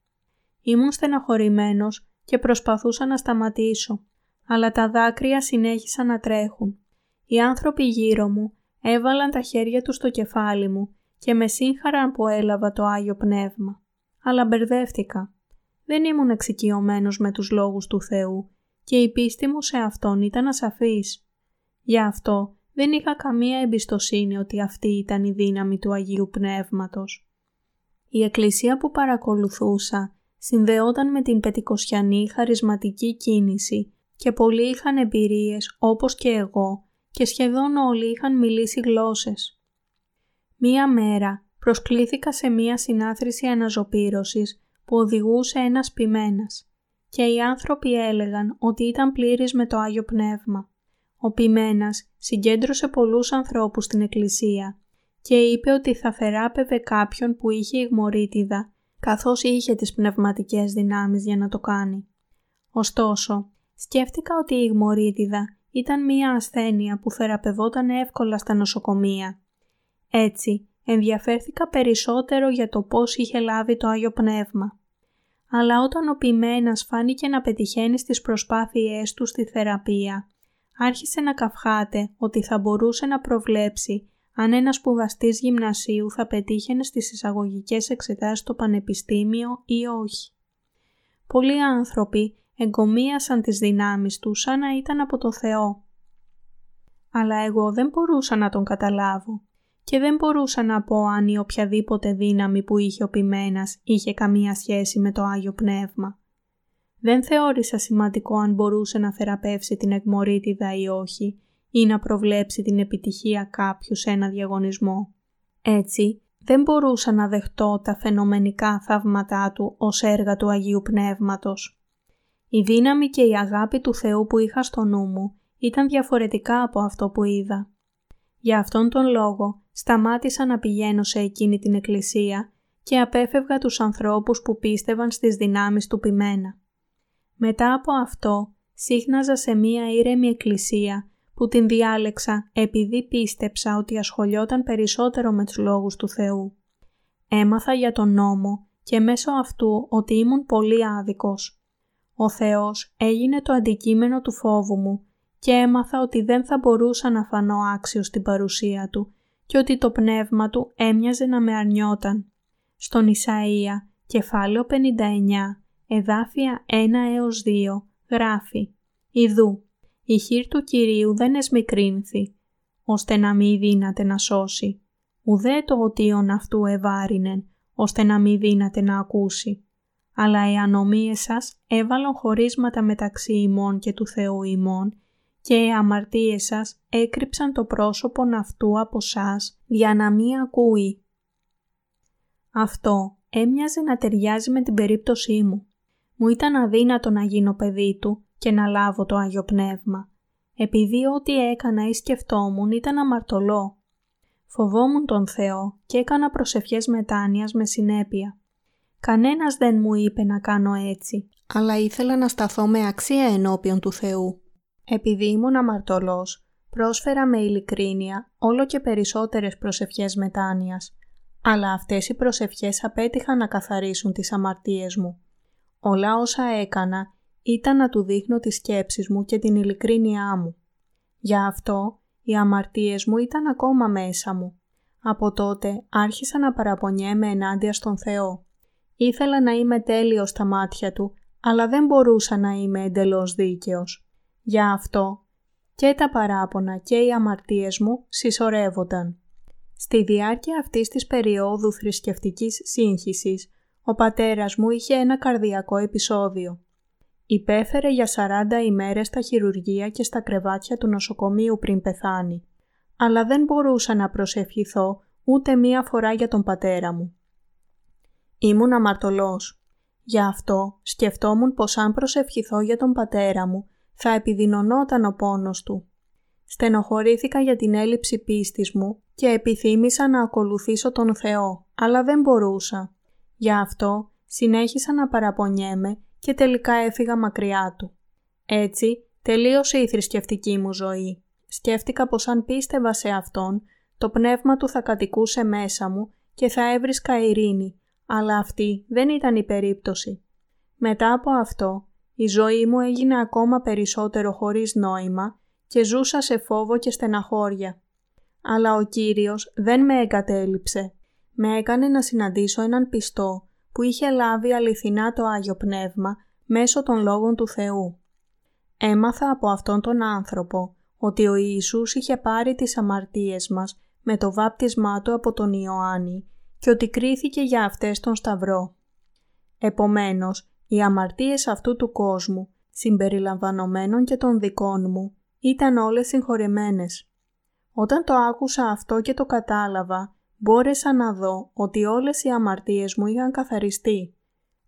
Ήμουν στεναχωρημένος και προσπαθούσα να σταματήσω, αλλά τα δάκρυα συνέχισαν να τρέχουν. Οι άνθρωποι γύρω μου έβαλαν τα χέρια τους στο κεφάλι μου και με σύγχαραν που έλαβα το Άγιο Πνεύμα. Αλλά μπερδεύτηκα. Δεν ήμουν εξοικειωμένος με τους λόγους του Θεού και η πίστη μου σε Αυτόν ήταν ασαφής. Γι' αυτό δεν είχα καμία εμπιστοσύνη ότι αυτή ήταν η δύναμη του Αγίου Πνεύματος. Η εκκλησία που παρακολουθούσα συνδεόταν με την πετικοσιανή χαρισματική κίνηση και πολλοί είχαν εμπειρίες όπως και εγώ και σχεδόν όλοι είχαν μιλήσει γλώσσες. Μία μέρα προσκλήθηκα σε μία συνάθρηση αναζωπήρωσης που οδηγούσε ένας ποιμένας και οι άνθρωποι έλεγαν ότι ήταν πλήρης με το Άγιο Πνεύμα. Ο ποιμένας συγκέντρωσε πολλούς ανθρώπους στην εκκλησία και είπε ότι θα θεράπευε κάποιον που είχε ηγμορίτιδα καθώς είχε τις πνευματικές δυνάμεις για να το κάνει. Ωστόσο, σκέφτηκα ότι η ηγμορίτιδα ήταν μία ασθένεια που θεραπευόταν εύκολα στα νοσοκομεία. Έτσι, ενδιαφέρθηκα περισσότερο για το πώς είχε λάβει το Άγιο Πνεύμα. Αλλά όταν ο ποιμένας φάνηκε να πετυχαίνει στις προσπάθειές του στη θεραπεία, άρχισε να καυχάται ότι θα μπορούσε να προβλέψει αν ένας σπουδαστής γυμνασίου θα πετύχαινε στις εισαγωγικές εξετάσεις στο πανεπιστήμιο ή όχι. Πολλοί άνθρωποι εγκομίασαν τις δυνάμεις τους σαν να ήταν από το Θεό. Αλλά εγώ δεν μπορούσα να τον καταλάβω και δεν μπορούσα να πω αν η οποιαδήποτε δύναμη που είχε ο ποιμένας είχε καμία σχέση με το Άγιο Πνεύμα. Δεν θεώρησα σημαντικό αν μπορούσε να θεραπεύσει την εκμορίτιδα ή όχι ή να προβλέψει την επιτυχία κάποιου σε ένα διαγωνισμό. Έτσι, δεν μπορούσα να δεχτώ τα φαινομενικά θαύματά του ως έργα του Αγίου Πνεύματος. Η δύναμη και η αγάπη του Θεού που είχα στο νου μου ήταν διαφορετικά από αυτό που είδα. Για αυτόν τον λόγο σταμάτησα να πηγαίνω σε εκείνη την εκκλησία και απέφευγα τους ανθρώπους που πίστευαν στις δυνάμεις του ποιμένα. Μετά από αυτό σύχναζα σε μία ήρεμη εκκλησία που την διάλεξα επειδή πίστεψα ότι ασχολιόταν περισσότερο με τους λόγους του Θεού. Έμαθα για τον νόμο και μέσω αυτού ότι ήμουν πολύ άδικος. Ο Θεός έγινε το αντικείμενο του φόβου μου και έμαθα ότι δεν θα μπορούσα να φανώ άξιος στην παρουσία Του και ότι το πνεύμα Του έμοιαζε να με αρνιόταν. Στον Ισαΐα, κεφάλαιο 59, εδάφια 1 έως 2, γράφει «Ιδού, η χείρ του Κυρίου δεν εσμικρύνθη, ώστε να μη δύναται να σώσει, ουδέ το οτίον αυτού ευάρινεν, ώστε να μη δύναται να ακούσει. Αλλά οι ανομίες σας έβαλον χωρίσματα μεταξύ ημών και του Θεού ημών και οι αμαρτίες σας έκρυψαν το πρόσωπον αυτού από σας για να μη ακούει. Αυτό έμοιαζε να ταιριάζει με την περίπτωσή μου. Μου ήταν αδύνατο να γίνω παιδί του και να λάβω το Άγιο Πνεύμα, επειδή ό,τι έκανα ή σκεφτόμουν ήταν αμαρτωλό. Φοβόμουν τον Θεό και έκανα προσευχές μετάνοιας με συνέπεια. Κανένας δεν μου είπε να κάνω έτσι, αλλά ήθελα να σταθώ με αξία ενώπιον του Θεού. Επειδή ήμουν αμαρτωλός, πρόσφερα με ειλικρίνεια όλο και περισσότερες προσευχές μετάνοιας, αλλά αυτές οι προσευχές απέτυχαν να καθαρίσουν τις αμαρτίες μου. Όλα όσα έκανα ήταν να του δείχνω τις σκέψεις μου και την ειλικρίνειά μου. Γι' αυτό οι αμαρτίες μου ήταν ακόμα μέσα μου. Από τότε άρχισα να παραπονιέμαι ενάντια στον Θεό. Ήθελα να είμαι τέλειος στα μάτια Του, αλλά δεν μπορούσα να είμαι εντελώς δίκαιος. Γι' αυτό και τα παράπονα και οι αμαρτίες μου συσσωρεύονταν. Στη διάρκεια αυτής της περίοδου θρησκευτικής σύγχυσης, ο πατέρας μου είχε ένα καρδιακό επεισόδιο. Υπέφερε για 40 ημέρες στα χειρουργεία και στα κρεβάτια του νοσοκομείου πριν πεθάνει. Αλλά δεν μπορούσα να προσευχηθώ ούτε μία φορά για τον πατέρα μου. Ήμουν αμαρτωλός. Γι' αυτό σκεφτόμουν πως αν προσευχηθώ για τον πατέρα μου θα επιδεινωνόταν ο πόνος του. Στενοχωρήθηκα για την έλλειψη πίστης μου και επιθύμησα να ακολουθήσω τον Θεό, αλλά δεν μπορούσα. Γι' αυτό συνέχισα να παραπονιέμαι και τελικά έφυγα μακριά του. Έτσι, τελείωσε η θρησκευτική μου ζωή. Σκέφτηκα πως αν πίστευα σε Αυτόν, το πνεύμα του θα κατοικούσε μέσα μου και θα έβρισκα ειρήνη, αλλά αυτή δεν ήταν η περίπτωση. Μετά από αυτό, η ζωή μου έγινε ακόμα περισσότερο χωρίς νόημα και ζούσα σε φόβο και στεναχώρια. Αλλά ο Κύριος δεν με εγκατέλειψε. Με έκανε να συναντήσω έναν πιστό που είχε λάβει αληθινά το Άγιο Πνεύμα μέσω των λόγων του Θεού. Έμαθα από αυτόν τον άνθρωπο ότι ο Ιησούς είχε πάρει τις αμαρτίες μας με το βάπτισμά του από τον Ιωάννη και ότι κρίθηκε για αυτές τον Σταυρό. Επομένως, οι αμαρτίες αυτού του κόσμου, συμπεριλαμβανομένων και των δικών μου, ήταν όλες συγχωρεμένες. Όταν το άκουσα αυτό και το κατάλαβα, μπόρεσα να δω ότι όλες οι αμαρτίες μου είχαν καθαριστεί.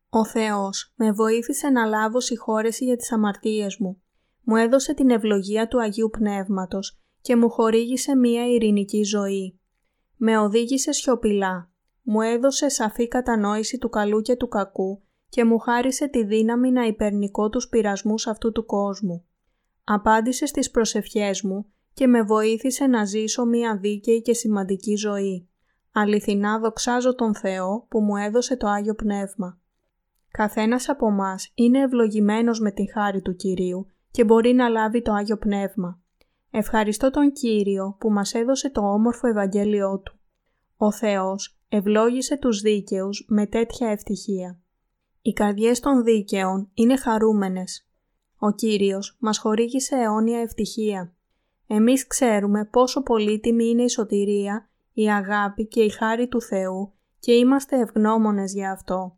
Ο Θεός με βοήθησε να λάβω συγχώρεση για τις αμαρτίες μου. Μου έδωσε την ευλογία του Αγίου Πνεύματος και μου χορήγησε μία ειρηνική ζωή. Με οδήγησε σιωπηλά. Μου έδωσε σαφή κατανόηση του καλού και του κακού και μου χάρισε τη δύναμη να υπερνικώ τους πειρασμούς αυτού του κόσμου. Απάντησε στις προσευχές μου και με βοήθησε να ζήσω μία δίκαιη και σημαντική ζωή. Αληθινά δοξάζω τον Θεό που μου έδωσε το Άγιο Πνεύμα. Καθένας από μας είναι ευλογημένος με την χάρη του Κυρίου και μπορεί να λάβει το Άγιο Πνεύμα. Ευχαριστώ τον Κύριο που μας έδωσε το όμορφο Ευαγγέλιό Του. Ο Θεός ευλόγησε τους δίκαιους με τέτοια ευτυχία. Οι καρδιές των δίκαιων είναι χαρούμενες. Ο Κύριος μας χορήγησε αιώνια ευτυχία. Εμείς ξέρουμε πόσο πολύτιμη είναι η σωτηρία, η αγάπη και η χάρη του Θεού και είμαστε ευγνώμονες για αυτό.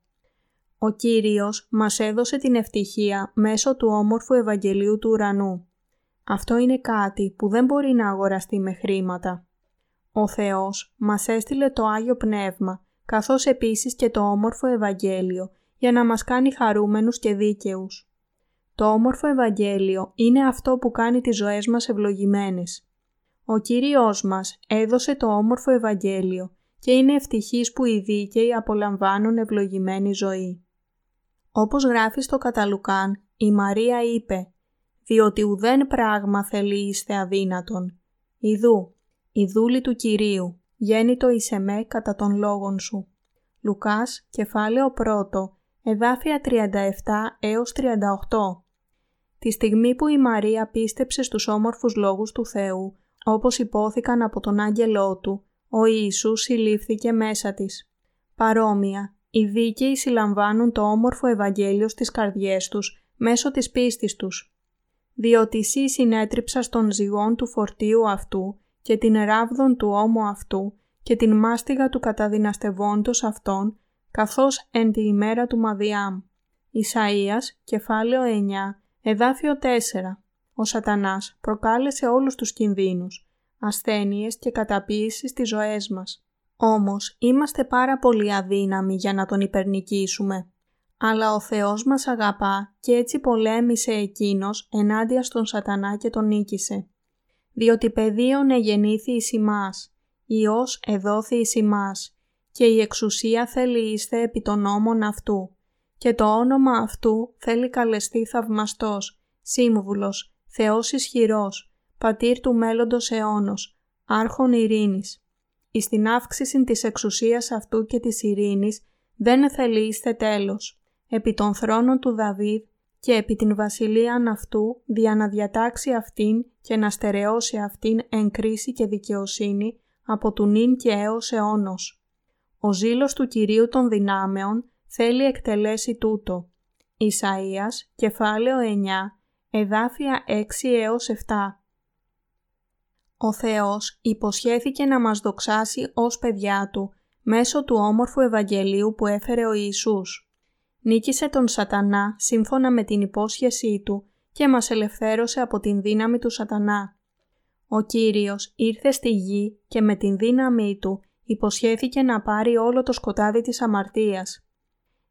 Ο Κύριος μας έδωσε την ευτυχία μέσω του όμορφου Ευαγγελίου του ουρανού. Αυτό είναι κάτι που δεν μπορεί να αγοραστεί με χρήματα. Ο Θεός μας έστειλε το Άγιο Πνεύμα, καθώς επίσης και το όμορφο Ευαγγέλιο, για να μας κάνει χαρούμενους και δίκαιους. Το όμορφο Ευαγγέλιο είναι αυτό που κάνει τις ζωές μας ευλογημένες. Ο Κύριος μας έδωσε το όμορφο Ευαγγέλιο και είναι ευτυχής που οι δίκαιοι απολαμβάνουν ευλογημένη ζωή. Όπως γράφει στο Καταλουκάν, η Μαρία είπε «Διότι ουδέν πράγμα θέλει είστε αδύνατον. Ιδού, η δούλη του Κυρίου, γέννητο εις εμέ κατά των λόγων σου». Λουκάς, κεφάλαιο 1, εδάφια 37 έως 38. Τη στιγμή που η Μαρία πίστεψε στους όμορφους λόγους του Θεού, όπως υπόθηκαν από τον άγγελό του, ο Ιησούς συλλήφθηκε μέσα της. Παρόμοια, οι δίκαιοι συλλαμβάνουν το όμορφο Ευαγγέλιο στις καρδιές τους μέσω της πίστης τους. Διότι εσύ συνέτριψας στον ζυγόν του φορτίου αυτού και την ράβδον του ώμου αυτού και την μάστιγα του καταδυναστευόντος αυτών, καθώς εν τη ημέρα του Μαδιάμ. Ισαΐας, κεφάλαιο 9, εδάφιο 4. Ο σατανάς προκάλεσε όλους τους κινδύνους, ασθένειες και καταποίηση στις ζωές μας. Όμως είμαστε πάρα πολύ αδύναμοι για να τον υπερνικήσουμε. Αλλά ο Θεός μας αγαπά και έτσι πολέμησε Εκείνος ενάντια στον σατανά και τον νίκησε. Διότι πεδίον εγεννήθη εις ημάς, Υιός εδόθη εις ημάς και η εξουσία θέλει είστε επί των νόμων αυτού. Και το όνομα αυτού θέλει καλεστεί θαυμαστός, σύμβουλος, Θεός ισχυρός, πατήρ του μέλλοντος αιώνος, άρχον ειρήνης. Εις την αύξηση της εξουσίας αυτού και της ειρήνης δεν θελείστε τέλος, επί των θρόνων του Δαβίδ και επί την βασιλείαν αυτού δια να διατάξει αυτήν και να στερεώσει αυτήν εν κρίση και δικαιοσύνη από του νυν και έως αιώνος. Ο ζήλος του Κυρίου των δυνάμεων θέλει εκτελέσει τούτο. Ισαΐας, κεφάλαιο 9, εδάφια 6 έως 7. Ο Θεός υποσχέθηκε να μας δοξάσει ως παιδιά Του μέσω του όμορφου Ευαγγελίου που έφερε ο Ιησούς. Νίκησε τον σατανά σύμφωνα με την υπόσχεσή Του και μας ελευθέρωσε από την δύναμη του σατανά. Ο Κύριος ήρθε στη γη και με την δύναμή Του υποσχέθηκε να πάρει όλο το σκοτάδι της αμαρτίας.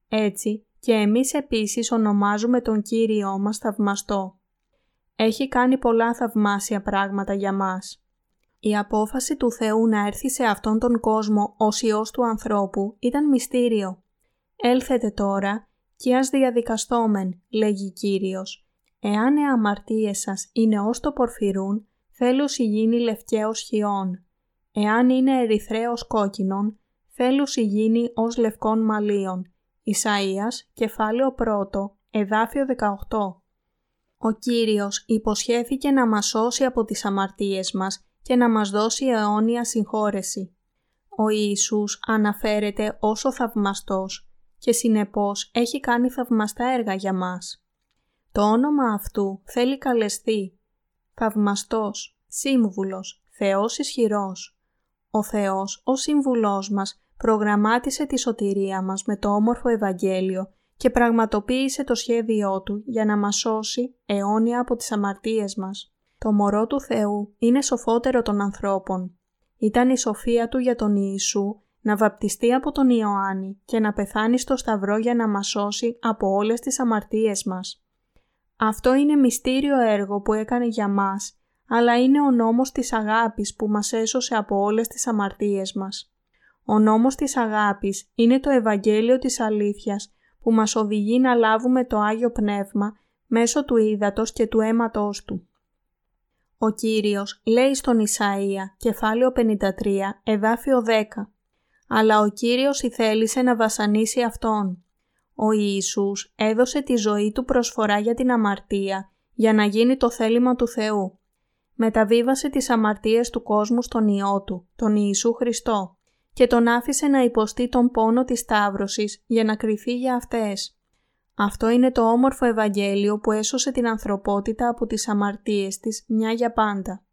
Έτσι και εμείς επίσης ονομάζουμε τον Κύριό μας θαυμαστό. Έχει κάνει πολλά θαυμάσια πράγματα για μας. Η απόφαση του Θεού να έρθει σε αυτόν τον κόσμο ως Υιός του ανθρώπου ήταν μυστήριο. «Έλθετε τώρα και ας διαδικαστόμεν», λέγει Κύριος. «Εάν οι αμαρτίες σας είναι ως το πορφυρούν, θέλουσι γίνει λευκαίος χιών. Εάν είναι ερυθραίος κόκκινον, θέλουσι γίνει ως λευκών μαλλίων. Ισαΐας, κεφάλαιο 1, εδάφιο 18. Ο Κύριος υποσχέθηκε να μας σώσει από τις αμαρτίες μας και να μας δώσει αιώνια συγχώρεση. Ο Ιησούς αναφέρεται όσο θαυμαστός και συνεπώς έχει κάνει θαυμαστά έργα για μας. Το όνομα αυτού θέλει καλεστεί θαυμαστός, σύμβουλος, Θεός ισχυρός. Ο Θεός, ο σύμβουλός μας, προγραμμάτισε τη σωτηρία μας με το όμορφο Ευαγγέλιο και πραγματοποίησε το σχέδιό Του για να μας σώσει αιώνια από τις αμαρτίες μας. Το μωρό του Θεού είναι σοφότερο των ανθρώπων. Ήταν η σοφία Του για τον Ιησού να βαπτιστεί από τον Ιωάννη και να πεθάνει στο σταυρό για να μας σώσει από όλες τις αμαρτίες μας. Αυτό είναι μυστήριο έργο που έκανε για μας, αλλά είναι ο νόμος της αγάπης που μας έσωσε από όλες τις αμαρτίες μας. Ο νόμος της αγάπης είναι το Ευαγγέλιο της αλήθειας που μας οδηγεί να λάβουμε το Άγιο Πνεύμα μέσω του ύδατος και του αίματός Του. Ο Κύριος λέει στον Ισαΐα, κεφάλαιο 53, εδάφιο 10 «Αλλά ο Κύριος ηθέλησε να βασανίσει Αυτόν». Ο Ιησούς έδωσε τη ζωή Του προσφορά για την αμαρτία για να γίνει το θέλημα του Θεού. Μεταβίβασε τις αμαρτίες του κόσμου στον Υιό Του, τον Ιησού Χριστό, και τον άφησε να υποστεί τον πόνο της Σταύρωσης για να κρυθεί για αυτές. Αυτό είναι το όμορφο Ευαγγέλιο που έσωσε την ανθρωπότητα από τις αμαρτίες της μια για πάντα.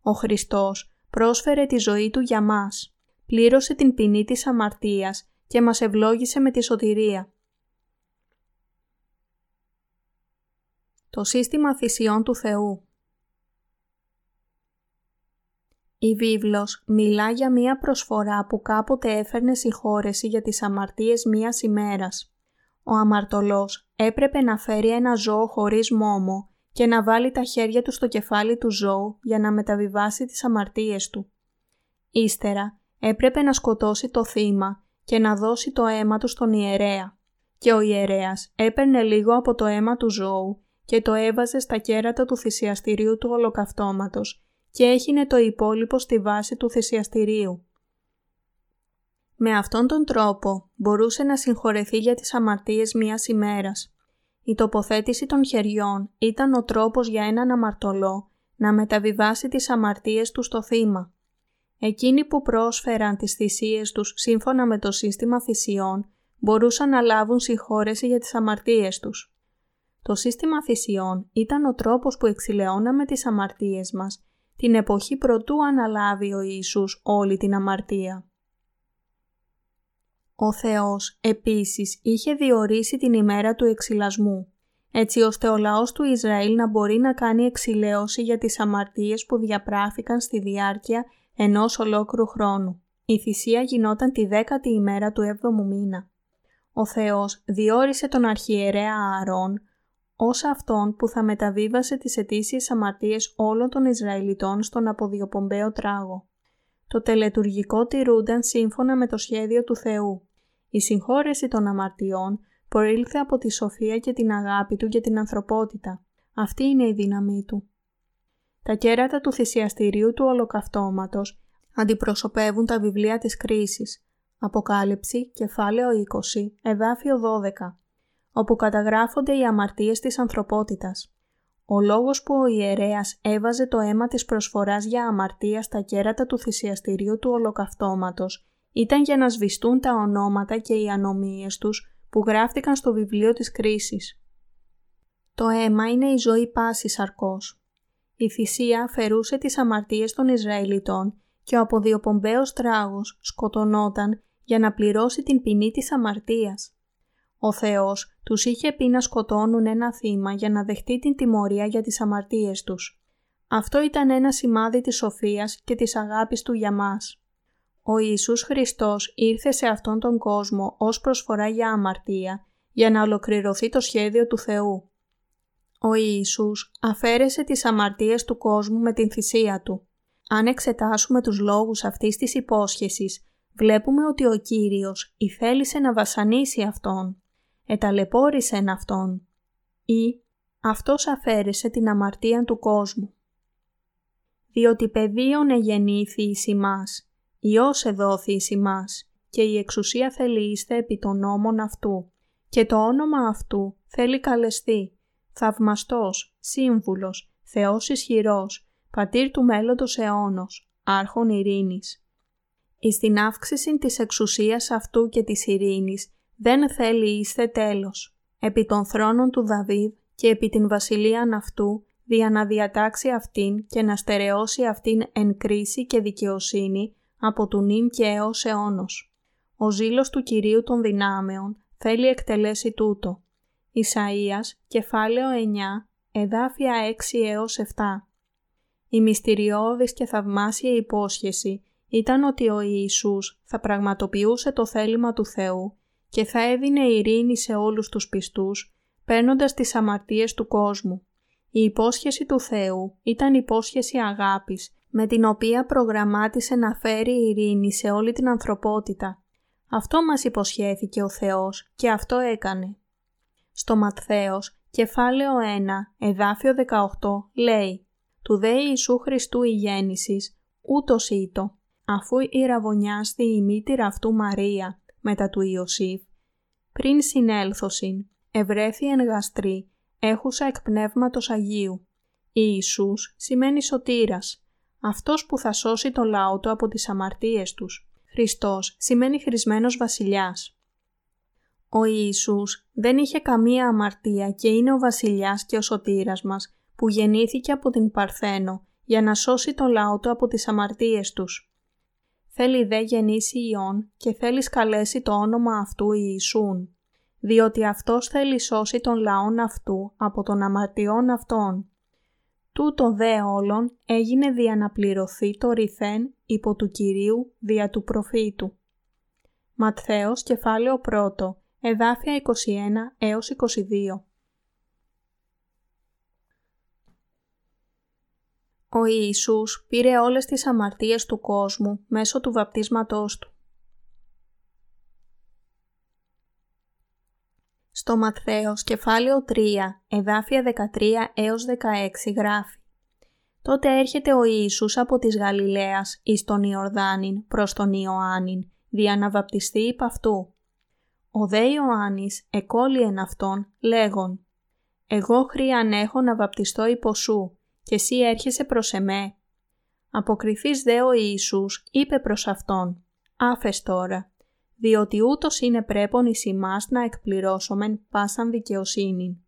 Ο Χριστός πρόσφερε τη ζωή Του για μας, πλήρωσε την ποινή της αμαρτίας και μας ευλόγησε με τη σωτηρία. Το σύστημα θυσιών του Θεού Η βίβλος μιλά για μία προσφορά που κάποτε έφερνε συγχώρεση για τις αμαρτίες μίας ημέρας. Ο αμαρτωλός έπρεπε να φέρει ένα ζώο χωρίς μόμο και να βάλει τα χέρια του στο κεφάλι του ζώου για να μεταβιβάσει τις αμαρτίες του. Ύστερα έπρεπε να σκοτώσει το θύμα και να δώσει το αίμα του στον ιερέα. Και ο ιερέας έπαιρνε λίγο από το αίμα του ζώου και το έβαζε στα κέρατα του θυσιαστηρίου του ολοκαυτώματος και έχινε το υπόλοιπο στη βάση του θυσιαστηρίου. Με αυτόν τον τρόπο μπορούσε να συγχωρεθεί για τις αμαρτίες μίας ημέρας. Η τοποθέτηση των χεριών ήταν ο τρόπος για έναν αμαρτωλό να μεταβιβάσει τις αμαρτίες του στο θύμα. Εκείνοι που πρόσφεραν τις θυσίες τους σύμφωνα με το σύστημα θυσιών μπορούσαν να λάβουν συγχώρεση για τις αμαρτίες τους. Το σύστημα θυσιών ήταν ο τρόπος που εξηλαιώναμε τις αμαρτίες μας την εποχή προτού αναλάβει ο Ιησούς όλη την αμαρτία. Ο Θεός επίσης είχε διορίσει την ημέρα του εξυλασμού, έτσι ώστε ο λαός του Ισραήλ να μπορεί να κάνει εξηλαίωση για τις αμαρτίες που διαπράχθηκαν στη διάρκεια ενός ολόκληρου χρόνου. Η θυσία γινόταν τη δέκατη ημέρα του έβδομου μήνα. Ο Θεός διόρισε τον αρχιερέα Ααρών ως αυτόν που θα μεταβίβασε τις αιτήσιες αμαρτίες όλων των Ισραηλιτών στον αποδιοπομπαίο τράγο. Το τελετουργικό τηρούνταν σύμφωνα με το σχέδιο του Θεού. Η συγχώρεση των αμαρτιών προήλθε από τη σοφία και την αγάπη του για την ανθρωπότητα. Αυτή είναι η δύναμή του. Τα κέρατα του θυσιαστηρίου του ολοκαυτώματος αντιπροσωπεύουν τα βιβλία της κρίσης. Αποκάλυψη, κεφάλαιο 20, εδάφιο 12 όπου καταγράφονται οι αμαρτίες της ανθρωπότητας. Ο λόγος που ο ιερέας έβαζε το αίμα της προσφοράς για αμαρτία στα κέρατα του θυσιαστηρίου του ολοκαυτώματος ήταν για να σβηστούν τα ονόματα και οι ανομίες τους που γράφτηκαν στο βιβλίο της κρίσης. Το αίμα είναι η ζωή πάσης σαρκός. Η θυσία αφαιρούσε τις αμαρτίες των Ισραηλιτών και ο αποδιοπομπαίος τράγος σκοτωνόταν για να πληρώσει την ποινή της αμαρτίας. Ο Θεός τους είχε πει να σκοτώνουν ένα θύμα για να δεχτεί την τιμωρία για τις αμαρτίες τους. Αυτό ήταν ένα σημάδι της σοφίας και της αγάπης Του για μας. Ο Ιησούς Χριστός ήρθε σε αυτόν τον κόσμο ως προσφορά για αμαρτία για να ολοκληρωθεί το σχέδιο του Θεού. Ο Ιησούς αφαίρεσε τις αμαρτίες του κόσμου με την θυσία Του. Αν εξετάσουμε τους λόγους αυτής της υπόσχεσης, βλέπουμε ότι ο Κύριος ηθέλησε να βασανίσει Αυτόν εταλαιπώρησεν Αυτόν ή Αυτός αφαίρεσε την αμαρτία του κόσμου. Διότι παιδίον εγεννήθη εις ημάς, Υιός εδόθη εις ημάς, και η εξουσία θελήστε επί των νόμων αυτού. και το όνομα αυτού θέλει καλεστεί, θαυμαστός, σύμβουλος, Θεός ισχυρός, πατήρ του μέλλοντος αιώνος, άρχον ειρήνης. Εις την αύξηση της εξουσίας αυτού και της ειρήνης δεν θέλει είστε τέλος. Επί των θρόνων του Δαβίδ και επί την βασιλείαν αυτού, δια να διατάξει αυτήν και να στερεώσει αυτήν εν κρίση και δικαιοσύνη από του νυν και έως αιώνος. Ο ζήλος του Κυρίου των δυνάμεων θέλει εκτελέσει τούτο. Ισαΐας, κεφάλαιο 9, εδάφια 6 έως 7. Η μυστηριώδης και θαυμάσια υπόσχεση ήταν ότι ο Ιησούς θα πραγματοποιούσε το θέλημα του Θεού και θα έδινε ειρήνη σε όλους τους πιστούς, παίρνοντας τις αμαρτίες του κόσμου. Η υπόσχεση του Θεού ήταν υπόσχεση αγάπης, με την οποία προγραμμάτισε να φέρει ειρήνη σε όλη την ανθρωπότητα. Αυτό μας υποσχέθηκε ο Θεός και αυτό έκανε. Στο Ματθαίος, κεφάλαιο 1, εδάφιο 18, λέει «Του δε Ιησού Χριστού η γέννησης, ούτως ήτο, αφού ηραβωνιάστη η μήτηρα αυτού Μαρία, μετά του Ιωσήφ, πριν συνέλθωσιν, ευρέθη εν γαστρή, έχουσα εκ πνεύματος Αγίου. Ιησούς σημαίνει σωτήρας, αυτός που θα σώσει το λαό του από τις αμαρτίες τους. Χριστός σημαίνει χρησμένος βασιλιάς. Ο Ιησούς δεν είχε καμία αμαρτία και είναι ο βασιλιάς και ο σωτήρας μας που γεννήθηκε από την Παρθένο για να σώσει το λαό του από τις αμαρτίες τους. Θέλει δε γεννήσει Υιόν και θέλεις σκαλέσει το όνομα αυτού Ιησούν, διότι αυτός θέλει σώσει τον λαόν αυτού από των αμαρτιών αυτών. Τούτο δε όλων έγινε δια να πληρωθεί το ρηθέν υπό του Κυρίου δια του προφήτου. Ματθαίος κεφάλαιο 1, εδάφια 21 έως 22. Ο Ιησούς πήρε όλες τις αμαρτίες του κόσμου μέσω του βαπτίσματός του. Στο Ματθαίος κεφάλαιο 3, εδάφια 13 έως 16 γράφει Τότε έρχεται ο Ιησούς από της Γαλιλαίας εις τον Ιορδάνην προς τον Ιωάννην, δια να βαπτιστεί υπ' αυτού. Ο δε Ιωάννης εκόλυεν αυτόν, λέγον «Εγώ χρίαν έχω να βαπτιστώ υπό σου, και εσύ έρχεσαι προς εμέ». Αποκριθείς δε ο Ιησούς είπε προς αυτόν «Άφες τώρα, διότι ούτως είναι πρέπον εις ημάς να εκπληρώσομεν πάσαν δικαιοσύνη.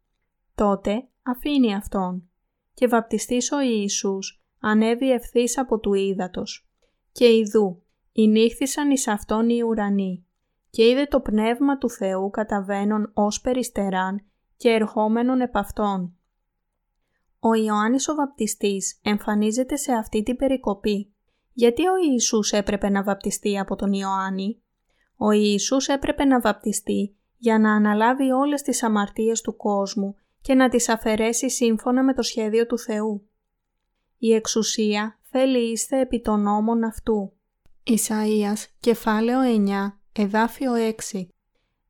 Τότε αφήνει αυτόν και βαπτιστής ο Ιησούς ανέβη ευθύς από του ύδατος και ιδού νύχθησαν εις αυτόν οι ουρανοί και είδε το πνεύμα του Θεού καταβαίνον ως περιστεράν και ερχόμενον επ' αυτόν. Ο Ιωάννης ο βαπτιστής εμφανίζεται σε αυτή την περικοπή. Γιατί ο Ιησούς έπρεπε να βαπτιστεί από τον Ιωάννη; Ο Ιησούς έπρεπε να βαπτιστεί για να αναλάβει όλες τις αμαρτίες του κόσμου και να τις αφαιρέσει σύμφωνα με το σχέδιο του Θεού. Η εξουσία θέλει είστε επί των νόμων αυτού. Ισαΐας, κεφάλαιο 9, εδάφιο 6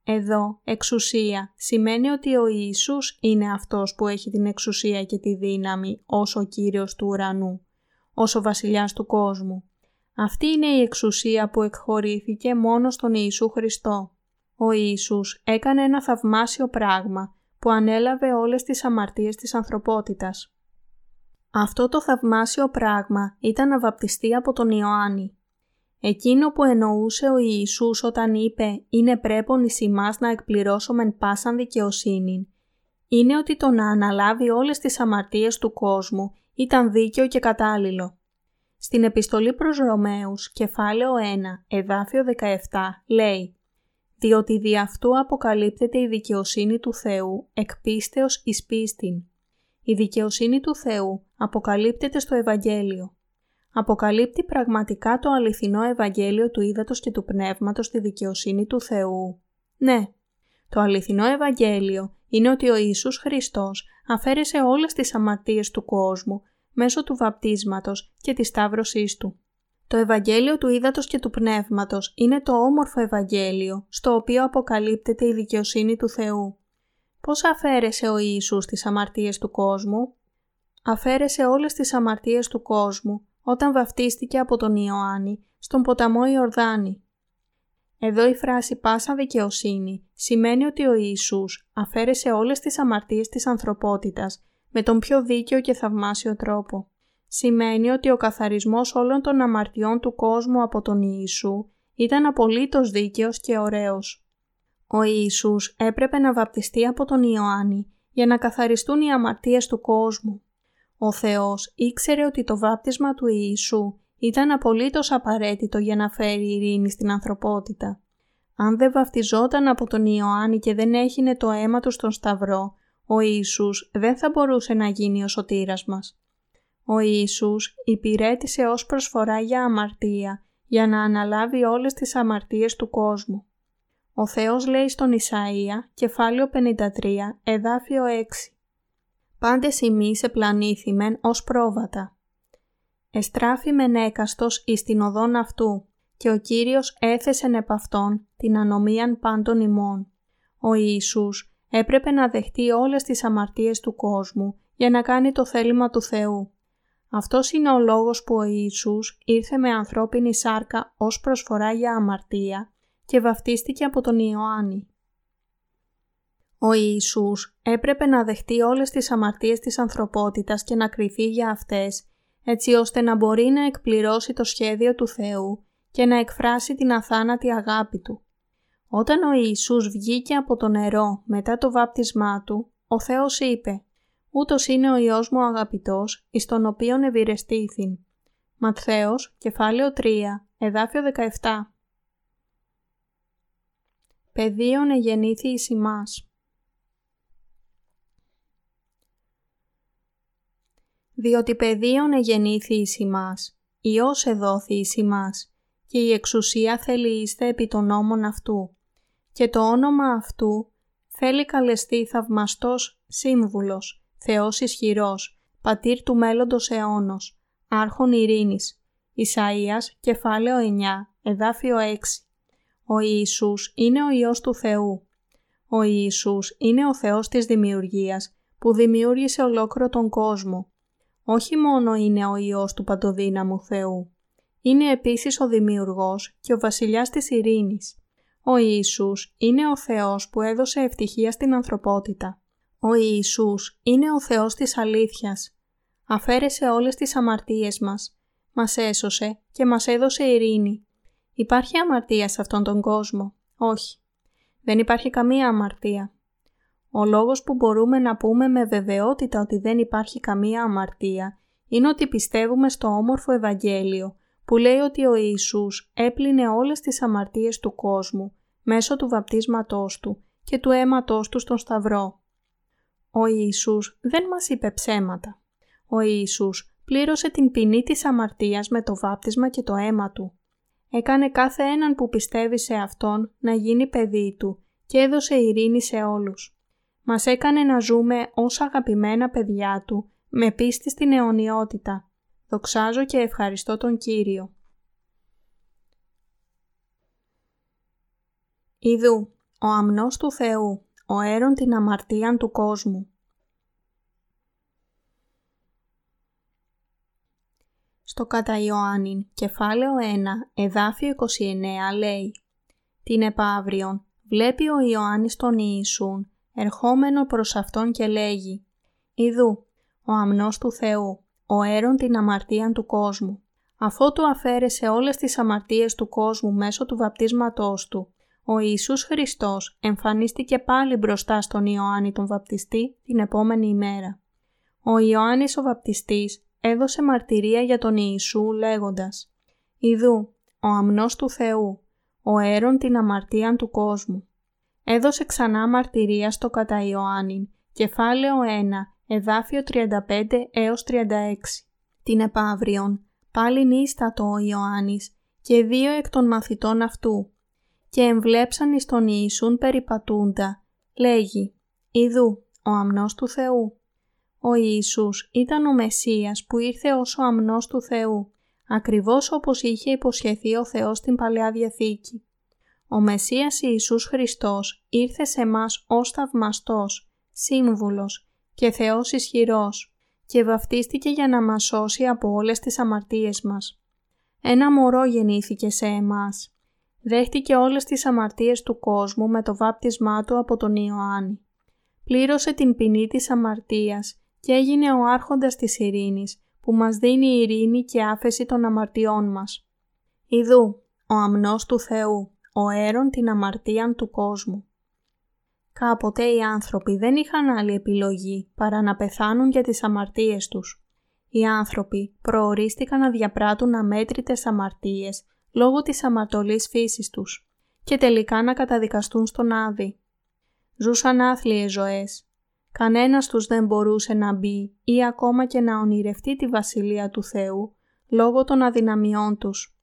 Εδώ, εξουσία σημαίνει ότι ο Ιησούς είναι αυτός που έχει την εξουσία και τη δύναμη ως ο Κύριος του ουρανού, ως ο βασιλιάς του κόσμου. Αυτή είναι η εξουσία που εκχωρήθηκε μόνο στον Ιησού Χριστό. Ο Ιησούς έκανε ένα θαυμάσιο πράγμα που ανέλαβε όλες τις αμαρτίες της ανθρωπότητας. Αυτό το θαυμάσιο πράγμα ήταν να βαπτιστεί από τον Ιωάννη. Εκείνο που εννοούσε ο Ιησούς όταν είπε «Είναι πρέπον εις ημάς να εκπληρώσομεν πάσαν δικαιοσύνη» είναι ότι το να αναλάβει όλες τις αμαρτίες του κόσμου ήταν δίκαιο και κατάλληλο. Στην επιστολή προς Ρωμαίους, κεφάλαιο 1, εδάφιο 17, λέει «Διότι δι' αυτού αποκαλύπτεται η δικαιοσύνη του Θεού εκ πίστεως εις πίστην». Η δικαιοσύνη του Θεού αποκαλύπτεται στο Ευαγγέλιο. Αποκαλύπτει πραγματικά το αληθινό Ευαγγέλιο του Ήδατος και του Πνεύματος στη δικαιοσύνη του Θεού. Ναι, το αληθινό Ευαγγέλιο είναι ότι ο Ιησούς Χριστός αφαίρεσε όλες τις αμαρτίες του κόσμου μέσω του βαπτίσματος και της σταύρωσής του. Το Ευαγγέλιο του Ήδατος και του Πνεύματος είναι το όμορφο Ευαγγέλιο στο οποίο αποκαλύπτεται η δικαιοσύνη του Θεού. Πώς αφαίρεσε ο Ιησούς τις αμαρτίες του κόσμου; Αφαίρεσε όλες τις αμαρτίες του κόσμου όταν βαφτίστηκε από τον Ιωάννη στον ποταμό Ιορδάνη. Εδώ η φράση «πάσα δικαιοσύνη» σημαίνει ότι ο Ιησούς αφαίρεσε όλες τις αμαρτίες της ανθρωπότητας με τον πιο δίκαιο και θαυμάσιο τρόπο. Σημαίνει ότι ο καθαρισμός όλων των αμαρτιών του κόσμου από τον Ιησού ήταν απολύτως δίκαιος και ωραίος. Ο Ιησούς έπρεπε να βαπτιστεί από τον Ιωάννη για να καθαριστούν οι αμαρτίες του κόσμου. Ο Θεός ήξερε ότι το βάπτισμα του Ιησού ήταν απολύτως απαραίτητο για να φέρει ειρήνη στην ανθρωπότητα. Αν δεν βαφτιζόταν από τον Ιωάννη και δεν έχινε το αίμα του στον Σταυρό, ο Ιησούς δεν θα μπορούσε να γίνει ο σωτήρας μας. Ο Ιησούς υπηρέτησε ως προσφορά για αμαρτία για να αναλάβει όλες τις αμαρτίες του κόσμου. Ο Θεός λέει στον Ισαΐα, κεφάλαιο 53, εδάφιο 6 «Πάντες ημείς επλανήθημεν ως πρόβατα. Εστράφη μεν έκαστος εις την οδόν αυτού και ο Κύριος έθεσεν επ' αυτόν την ανομίαν πάντων ημών. Ο Ιησούς έπρεπε να δεχτεί όλες τις αμαρτίες του κόσμου για να κάνει το θέλημα του Θεού. Αυτός είναι ο λόγος που ο Ιησούς ήρθε με ανθρώπινη σάρκα ως προσφορά για αμαρτία και βαφτίστηκε από τον Ιωάννη. Ο Ιησούς έπρεπε να δεχτεί όλες τις αμαρτίες της ανθρωπότητας και να κριθεί για αυτές, έτσι ώστε να μπορεί να εκπληρώσει το σχέδιο του Θεού και να εκφράσει την αθάνατη αγάπη Του. Όταν ο Ιησούς βγήκε από το νερό μετά το βάπτισμά Του, ο Θεός είπε «Ούτως είναι ο Υιός μου αγαπητός, εις τον οποίον ευηρεστήθην». Ματθαίος, κεφάλαιο 3, εδάφιο 17 Παιδίον εγεννήθη εις ημάς. Διότι παιδίον εγεννήθη εις ημάς, Υιός εδόθη εις ημάς, και η εξουσία θέλει είστε επί των νόμων αυτού, και το όνομα αυτού θέλει καλεστεί θαυμαστός σύμβουλος, Θεός ισχυρός, πατήρ του μέλλοντος αιώνος, άρχον ειρήνης. Ισαΐας, κεφάλαιο 9, εδάφιο 6. Ο Ιησούς είναι ο Υιός του Θεού. Ο Ιησούς είναι ο Θεός της δημιουργίας που δημιούργησε ολόκληρο τον κόσμο. Όχι μόνο είναι ο Υιός του Παντοδύναμου Θεού. Είναι επίσης ο Δημιουργός και ο Βασιλιάς της Ειρήνης. Ο Ιησούς είναι ο Θεός που έδωσε ευτυχία στην ανθρωπότητα. Ο Ιησούς είναι ο Θεός της αλήθειας. Αφαίρεσε όλες τις αμαρτίες μας. Μας έσωσε και μας έδωσε ειρήνη. Υπάρχει αμαρτία σε αυτόν τον κόσμο; Όχι. Δεν υπάρχει καμία αμαρτία. Ο λόγος που μπορούμε να πούμε με βεβαιότητα ότι δεν υπάρχει καμία αμαρτία είναι ότι πιστεύουμε στο όμορφο Ευαγγέλιο που λέει ότι ο Ιησούς έπλυνε όλες τις αμαρτίες του κόσμου μέσω του βαπτίσματός του και του αίματός του στον Σταυρό. Ο Ιησούς δεν μας είπε ψέματα. Ο Ιησούς πλήρωσε την ποινή της αμαρτίας με το βάπτισμα και το αίμα του. Έκανε κάθε έναν που πιστεύει σε Αυτόν να γίνει παιδί Του και έδωσε ειρήνη σε όλους. Μας έκανε να ζούμε ως αγαπημένα παιδιά Του με πίστη στην αιωνιότητα. Δοξάζω και ευχαριστώ τον Κύριο. Ιδού, ο αμνός του Θεού, ο έρων την αμαρτίαν του κόσμου. Στο κατά Ιωάννην, κεφάλαιο 1, εδάφιο 29 λέει «Την επαύριον βλέπει ο Ιωάννης τον Ιησούν, ερχόμενο προς Αυτόν και λέγει «Ιδού, ο αμνός του Θεού, ο έρων την αμαρτίαν του κόσμου. Αφού του αφαίρεσε όλες τις αμαρτίες του κόσμου μέσω του βαπτίσματός του, ο Ιησούς Χριστός εμφανίστηκε πάλι μπροστά στον Ιωάννη τον βαπτιστή την επόμενη ημέρα. Ο Ιωάννης ο βαπτιστής έδωσε μαρτυρία για τον Ιησού λέγοντας «Ιδού, ο αμνός του Θεού, ο έρων την αμαρτίαν του κόσμου». Έδωσε ξανά μαρτυρία στο κατά Ιωάννη, κεφάλαιο 1, εδάφιο 35 έως 36. Την επαύριον, πάλι νύστατο ο Ιωάννης και δύο εκ των μαθητών αυτού και εμβλέψαν εις τον Ιησούν περιπατούντα, λέγει «Ιδού, ο αμνός του Θεού». Ο Ιησούς ήταν ο Μεσσίας που ήρθε ως ο αμνός του Θεού, ακριβώς όπως είχε υποσχεθεί ο Θεός στην Παλαιά Διαθήκη. Ο Μεσσίας Ιησούς Χριστός ήρθε σε μας ως θαυμαστός, σύμβουλος και Θεός ισχυρός και βαφτίστηκε για να μας σώσει από όλες τις αμαρτίες μας. Ένα μωρό γεννήθηκε σε εμάς Δέχτηκε όλες τις αμαρτίες του κόσμου με το βάπτισμά του από τον Ιωάννη. Πλήρωσε την ποινή της αμαρτίας και έγινε ο άρχοντας της ειρήνης που μας δίνει ειρήνη και άφεση των αμαρτιών μας. Ιδού, ο αμνός του Θεού, ο αίρον την αμαρτίαν του κόσμου. Κάποτε οι άνθρωποι δεν είχαν άλλη επιλογή παρά να πεθάνουν για τις αμαρτίες τους. Οι άνθρωποι προορίστηκαν να διαπράττουν αμέτρητες αμαρτίες λόγω της αμαρτωλής φύσης τους και τελικά να καταδικαστούν στον Άδη. Ζούσαν άθλιες ζωές. Κανένας τους δεν μπορούσε να μπει ή ακόμα και να ονειρευτεί τη Βασιλεία του Θεού λόγω των αδυναμιών τους.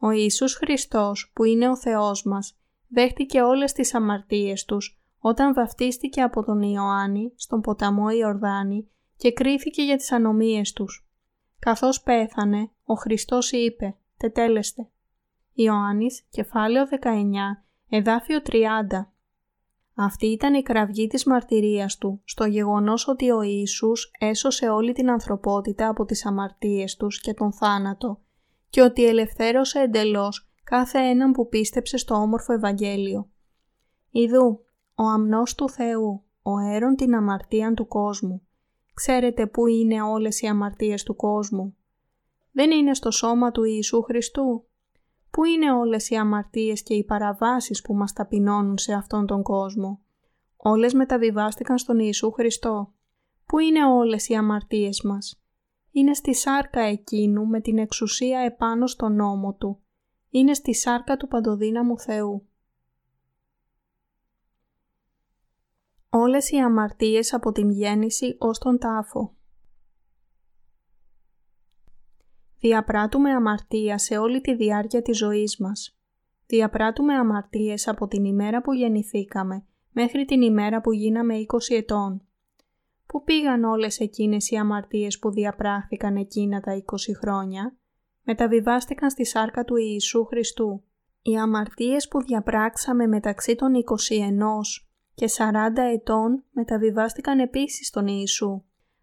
Ο Ιησούς Χριστός που είναι ο Θεός μας δέχτηκε όλες τις αμαρτίες τους όταν βαφτίστηκε από τον Ιωάννη στον ποταμό Ιορδάνη και κρίθηκε για τις ανομίες τους. Καθώς πέθανε, ο Χριστός είπε «Τετέλεστε». Ιωάννης, κεφάλαιο 19, εδάφιο 30. Αυτή ήταν η κραυγή της μαρτυρίας του στο γεγονός ότι ο Ιησούς έσωσε όλη την ανθρωπότητα από τις αμαρτίες τους και τον θάνατο και ότι ελευθέρωσε εντελώς κάθε έναν που πίστεψε στο όμορφο Ευαγγέλιο. Ιδού, ο αμνός του Θεού, ο αίρον την αμαρτίαν του κόσμου. Ξέρετε πού είναι όλες οι αμαρτίες του κόσμου. Δεν είναι στο σώμα του Ιησού Χριστού. Πού είναι όλες οι αμαρτίες και οι παραβάσεις που μας ταπεινώνουν σε αυτόν τον κόσμο. Όλες μεταβιβάστηκαν στον Ιησού Χριστό. Πού είναι όλες οι αμαρτίες μας. Είναι στη σάρκα εκείνου με την εξουσία επάνω στον νόμο του. Είναι στη σάρκα του παντοδύναμου Θεού. Όλες οι αμαρτίες από την γέννηση ως τον τάφο. Διαπράττουμε αμαρτία σε όλη τη διάρκεια της ζωής μας. Διαπράττουμε αμαρτίες από την ημέρα που γεννηθήκαμε μέχρι την ημέρα που γίναμε 20 ετών. Πού πήγαν όλες εκείνες οι αμαρτίες που διαπράχθηκαν εκείνα τα 20 χρόνια; Μεταβιβάστηκαν στη σάρκα του Ιησού Χριστού. Οι αμαρτίες που διαπράξαμε μεταξύ των 21 και 40 ετών μεταβιβάστηκαν επίσης στον Ιησού,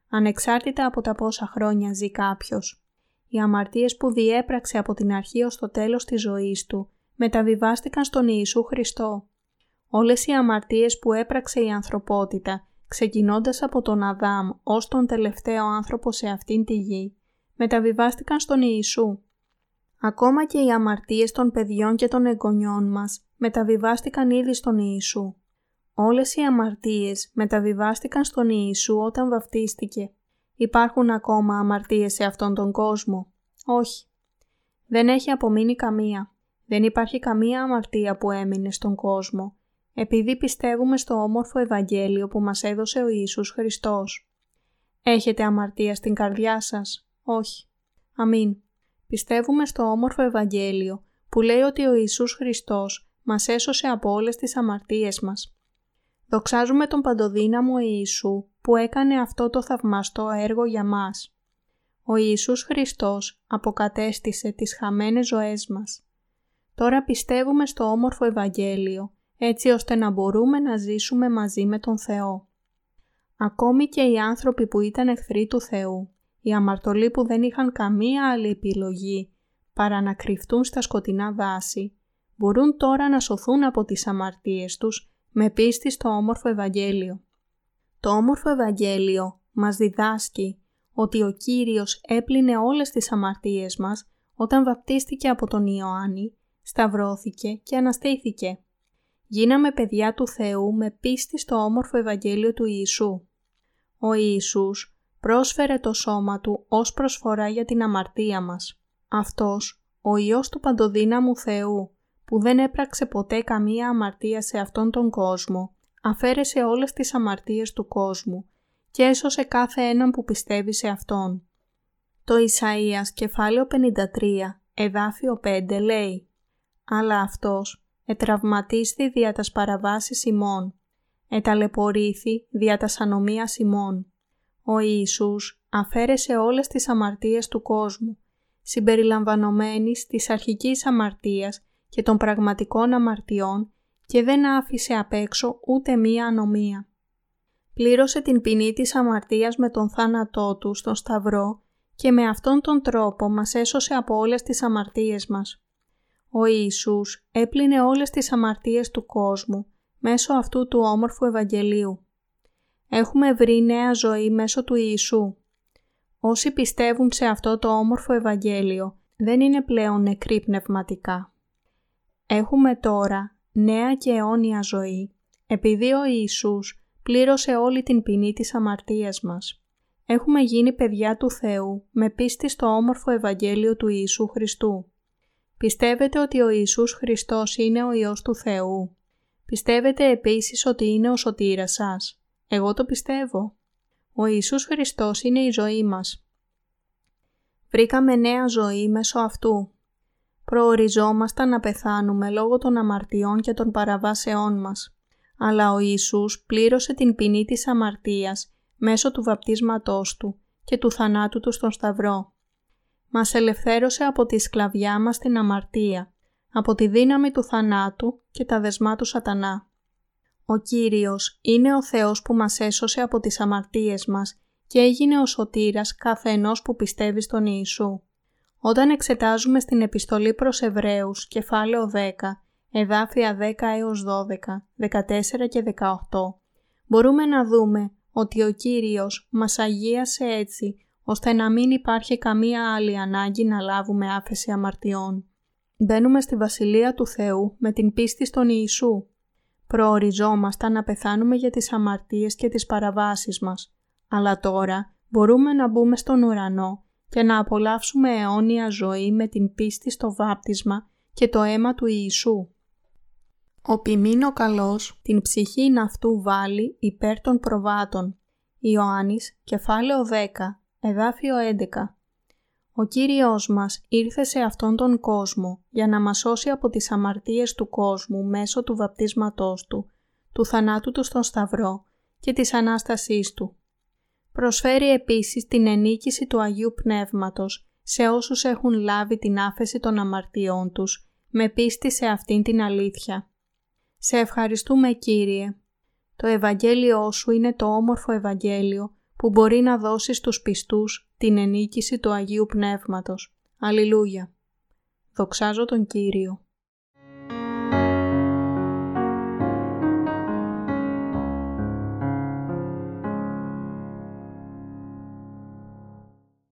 ανεξάρτητα από τα πόσα χρόνια ζει κάποιος. Οι αμαρτίες που διέπραξε από την αρχή ως το τέλος της ζωής του μεταβιβάστηκαν στον Ιησού Χριστό. Όλες οι αμαρτίες που έπραξε η ανθρωπότητα, ξεκινώντας από τον Αδάμ ως τον τελευταίο άνθρωπο σε αυτήν τη γη, μεταβιβάστηκαν στον Ιησού. Ακόμα και οι αμαρτίες των παιδιών και των εγγονιών μας μεταβιβάστηκαν ήδη στον Ιησού. Όλες οι αμαρτίες μεταβιβάστηκαν στον Ιησού όταν βαφτίστηκε. Υπάρχουν ακόμα αμαρτίες σε αυτόν τον κόσμο; Όχι. Δεν έχει απομείνει καμία. Δεν υπάρχει καμία αμαρτία που έμεινε στον κόσμο, επειδή πιστεύουμε στο όμορφο Ευαγγέλιο που μας έδωσε ο Ιησούς Χριστός. Έχετε αμαρτία στην καρδιά σας; Όχι. Αμήν. Πιστεύουμε στο όμορφο Ευαγγέλιο που λέει ότι ο Ιησούς Χριστός μας έσωσε από όλες τις αμαρτίες μας. Δοξάζουμε τον παντοδύναμο Ιησού που έκανε αυτό το θαυμαστό έργο για μας. Ο Ιησούς Χριστός αποκατέστησε τις χαμένες ζωές μας. Τώρα πιστεύουμε στο όμορφο Ευαγγέλιο, έτσι ώστε να μπορούμε να ζήσουμε μαζί με τον Θεό. Ακόμη και οι άνθρωποι που ήταν εχθροί του Θεού, οι αμαρτωλοί που δεν είχαν καμία άλλη επιλογή παρά να κρυφτούν στα σκοτεινά δάση, μπορούν τώρα να σωθούν από τις αμαρτίες τους με πίστη στο όμορφο Ευαγγέλιο. Το όμορφο Ευαγγέλιο μας διδάσκει ότι ο Κύριος έπλυνε όλες τις αμαρτίες μας όταν βαπτίστηκε από τον Ιωάννη, σταυρώθηκε και αναστήθηκε. Γίναμε παιδιά του Θεού με πίστη στο όμορφο Ευαγγέλιο του Ιησού. Ο Ιησούς πρόσφερε το σώμα Του ως προσφορά για την αμαρτία μας. Αυτός, ο Υιός του Παντοδύναμου Θεού, που δεν έπραξε ποτέ καμία αμαρτία σε αυτόν τον κόσμο, αφαίρεσε όλες τις αμαρτίες του κόσμου και έσωσε κάθε έναν που πιστεύει σε Αυτόν. Το Ισαΐας κεφάλαιο 53, εδάφιο 5 λέει «Αλλά Αυτός ετραυματίστη δια τας παραβάσεις ημών, εταλαιπωρήθη δια τας ανομίας ημών. Ο Ιησούς αφαίρεσε όλες τις αμαρτίες του κόσμου, συμπεριλαμβανομένης της αρχικής αμαρτίας και των πραγματικών αμαρτιών και δεν άφησε απ' έξω ούτε μία ανομία. Πλήρωσε την ποινή της αμαρτίας με τον θάνατό του στον Σταυρό και με αυτόν τον τρόπο μας έσωσε από όλες τις αμαρτίες μας. Ο Ιησούς έπλυνε όλες τις αμαρτίες του κόσμου μέσω αυτού του όμορφου Ευαγγελίου. Έχουμε βρει νέα ζωή μέσω του Ιησού. Όσοι πιστεύουν σε αυτό το όμορφο Ευαγγέλιο δεν είναι πλέον νεκροί πνευματικά. Έχουμε τώρα νέα και αιώνια ζωή επειδή ο Ιησούς πλήρωσε όλη την ποινή της αμαρτίας μας. Έχουμε γίνει παιδιά του Θεού με πίστη στο όμορφο Ευαγγέλιο του Ιησού Χριστού. Πιστεύετε ότι ο Ιησούς Χριστός είναι ο Υιός του Θεού; Πιστεύετε επίσης ότι είναι ο σωτήρας σας; Εγώ το πιστεύω. Ο Ιησούς Χριστός είναι η ζωή μας. Βρήκαμε νέα ζωή μέσω αυτού. Προοριζόμασταν να πεθάνουμε λόγω των αμαρτιών και των παραβάσεών μας. Αλλά ο Ιησούς πλήρωσε την ποινή της αμαρτίας μέσω του βαπτίσματός Του και του θανάτου Του στον Σταυρό. Μας ελευθέρωσε από τη σκλαβιά μας την αμαρτία, από τη δύναμη του θανάτου και τα δεσμά του σατανά. Ο Κύριος είναι ο Θεός που μας έσωσε από τις αμαρτίες μας και έγινε ο σωτήρας κάθε ενός που πιστεύει στον Ιησού. Όταν εξετάζουμε στην επιστολή προς Εβραίους, κεφάλαιο 10, εδάφια 10 έως 12, 14 και 18, μπορούμε να δούμε ότι ο Κύριος μας αγίασε έτσι ώστε να μην υπάρχει καμία άλλη ανάγκη να λάβουμε άφεση αμαρτιών. Μπαίνουμε στη Βασιλεία του Θεού με την πίστη στον Ιησού. Προοριζόμασταν να πεθάνουμε για τις αμαρτίες και τις παραβάσεις μας, αλλά τώρα μπορούμε να μπούμε στον ουρανό και να απολαύσουμε αιώνια ζωή με την πίστη στο βάπτισμα και το αίμα του Ιησού. Ο ποιμήνο καλός την ψυχή αυτού βάλει υπέρ των προβάτων. Ιωάννης, κεφάλαιο 10, εδάφιο 11. Ο Κύριος μας ήρθε σε αυτόν τον κόσμο για να μας σώσει από τις αμαρτίες του κόσμου μέσω του βαπτίσματός Του, του θανάτου Του στον Σταυρό και της Ανάστασής Του. Προσφέρει επίσης την ενίκηση του Αγίου Πνεύματος σε όσους έχουν λάβει την άφεση των αμαρτιών τους με πίστη σε αυτήν την αλήθεια. Σε ευχαριστούμε Κύριε. Το Ευαγγέλιό Σου είναι το όμορφο Ευαγγέλιο που μπορεί να δώσει στους πιστούς την ενίκηση του Αγίου Πνεύματος. Αλληλούια. Δοξάζω τον Κύριο.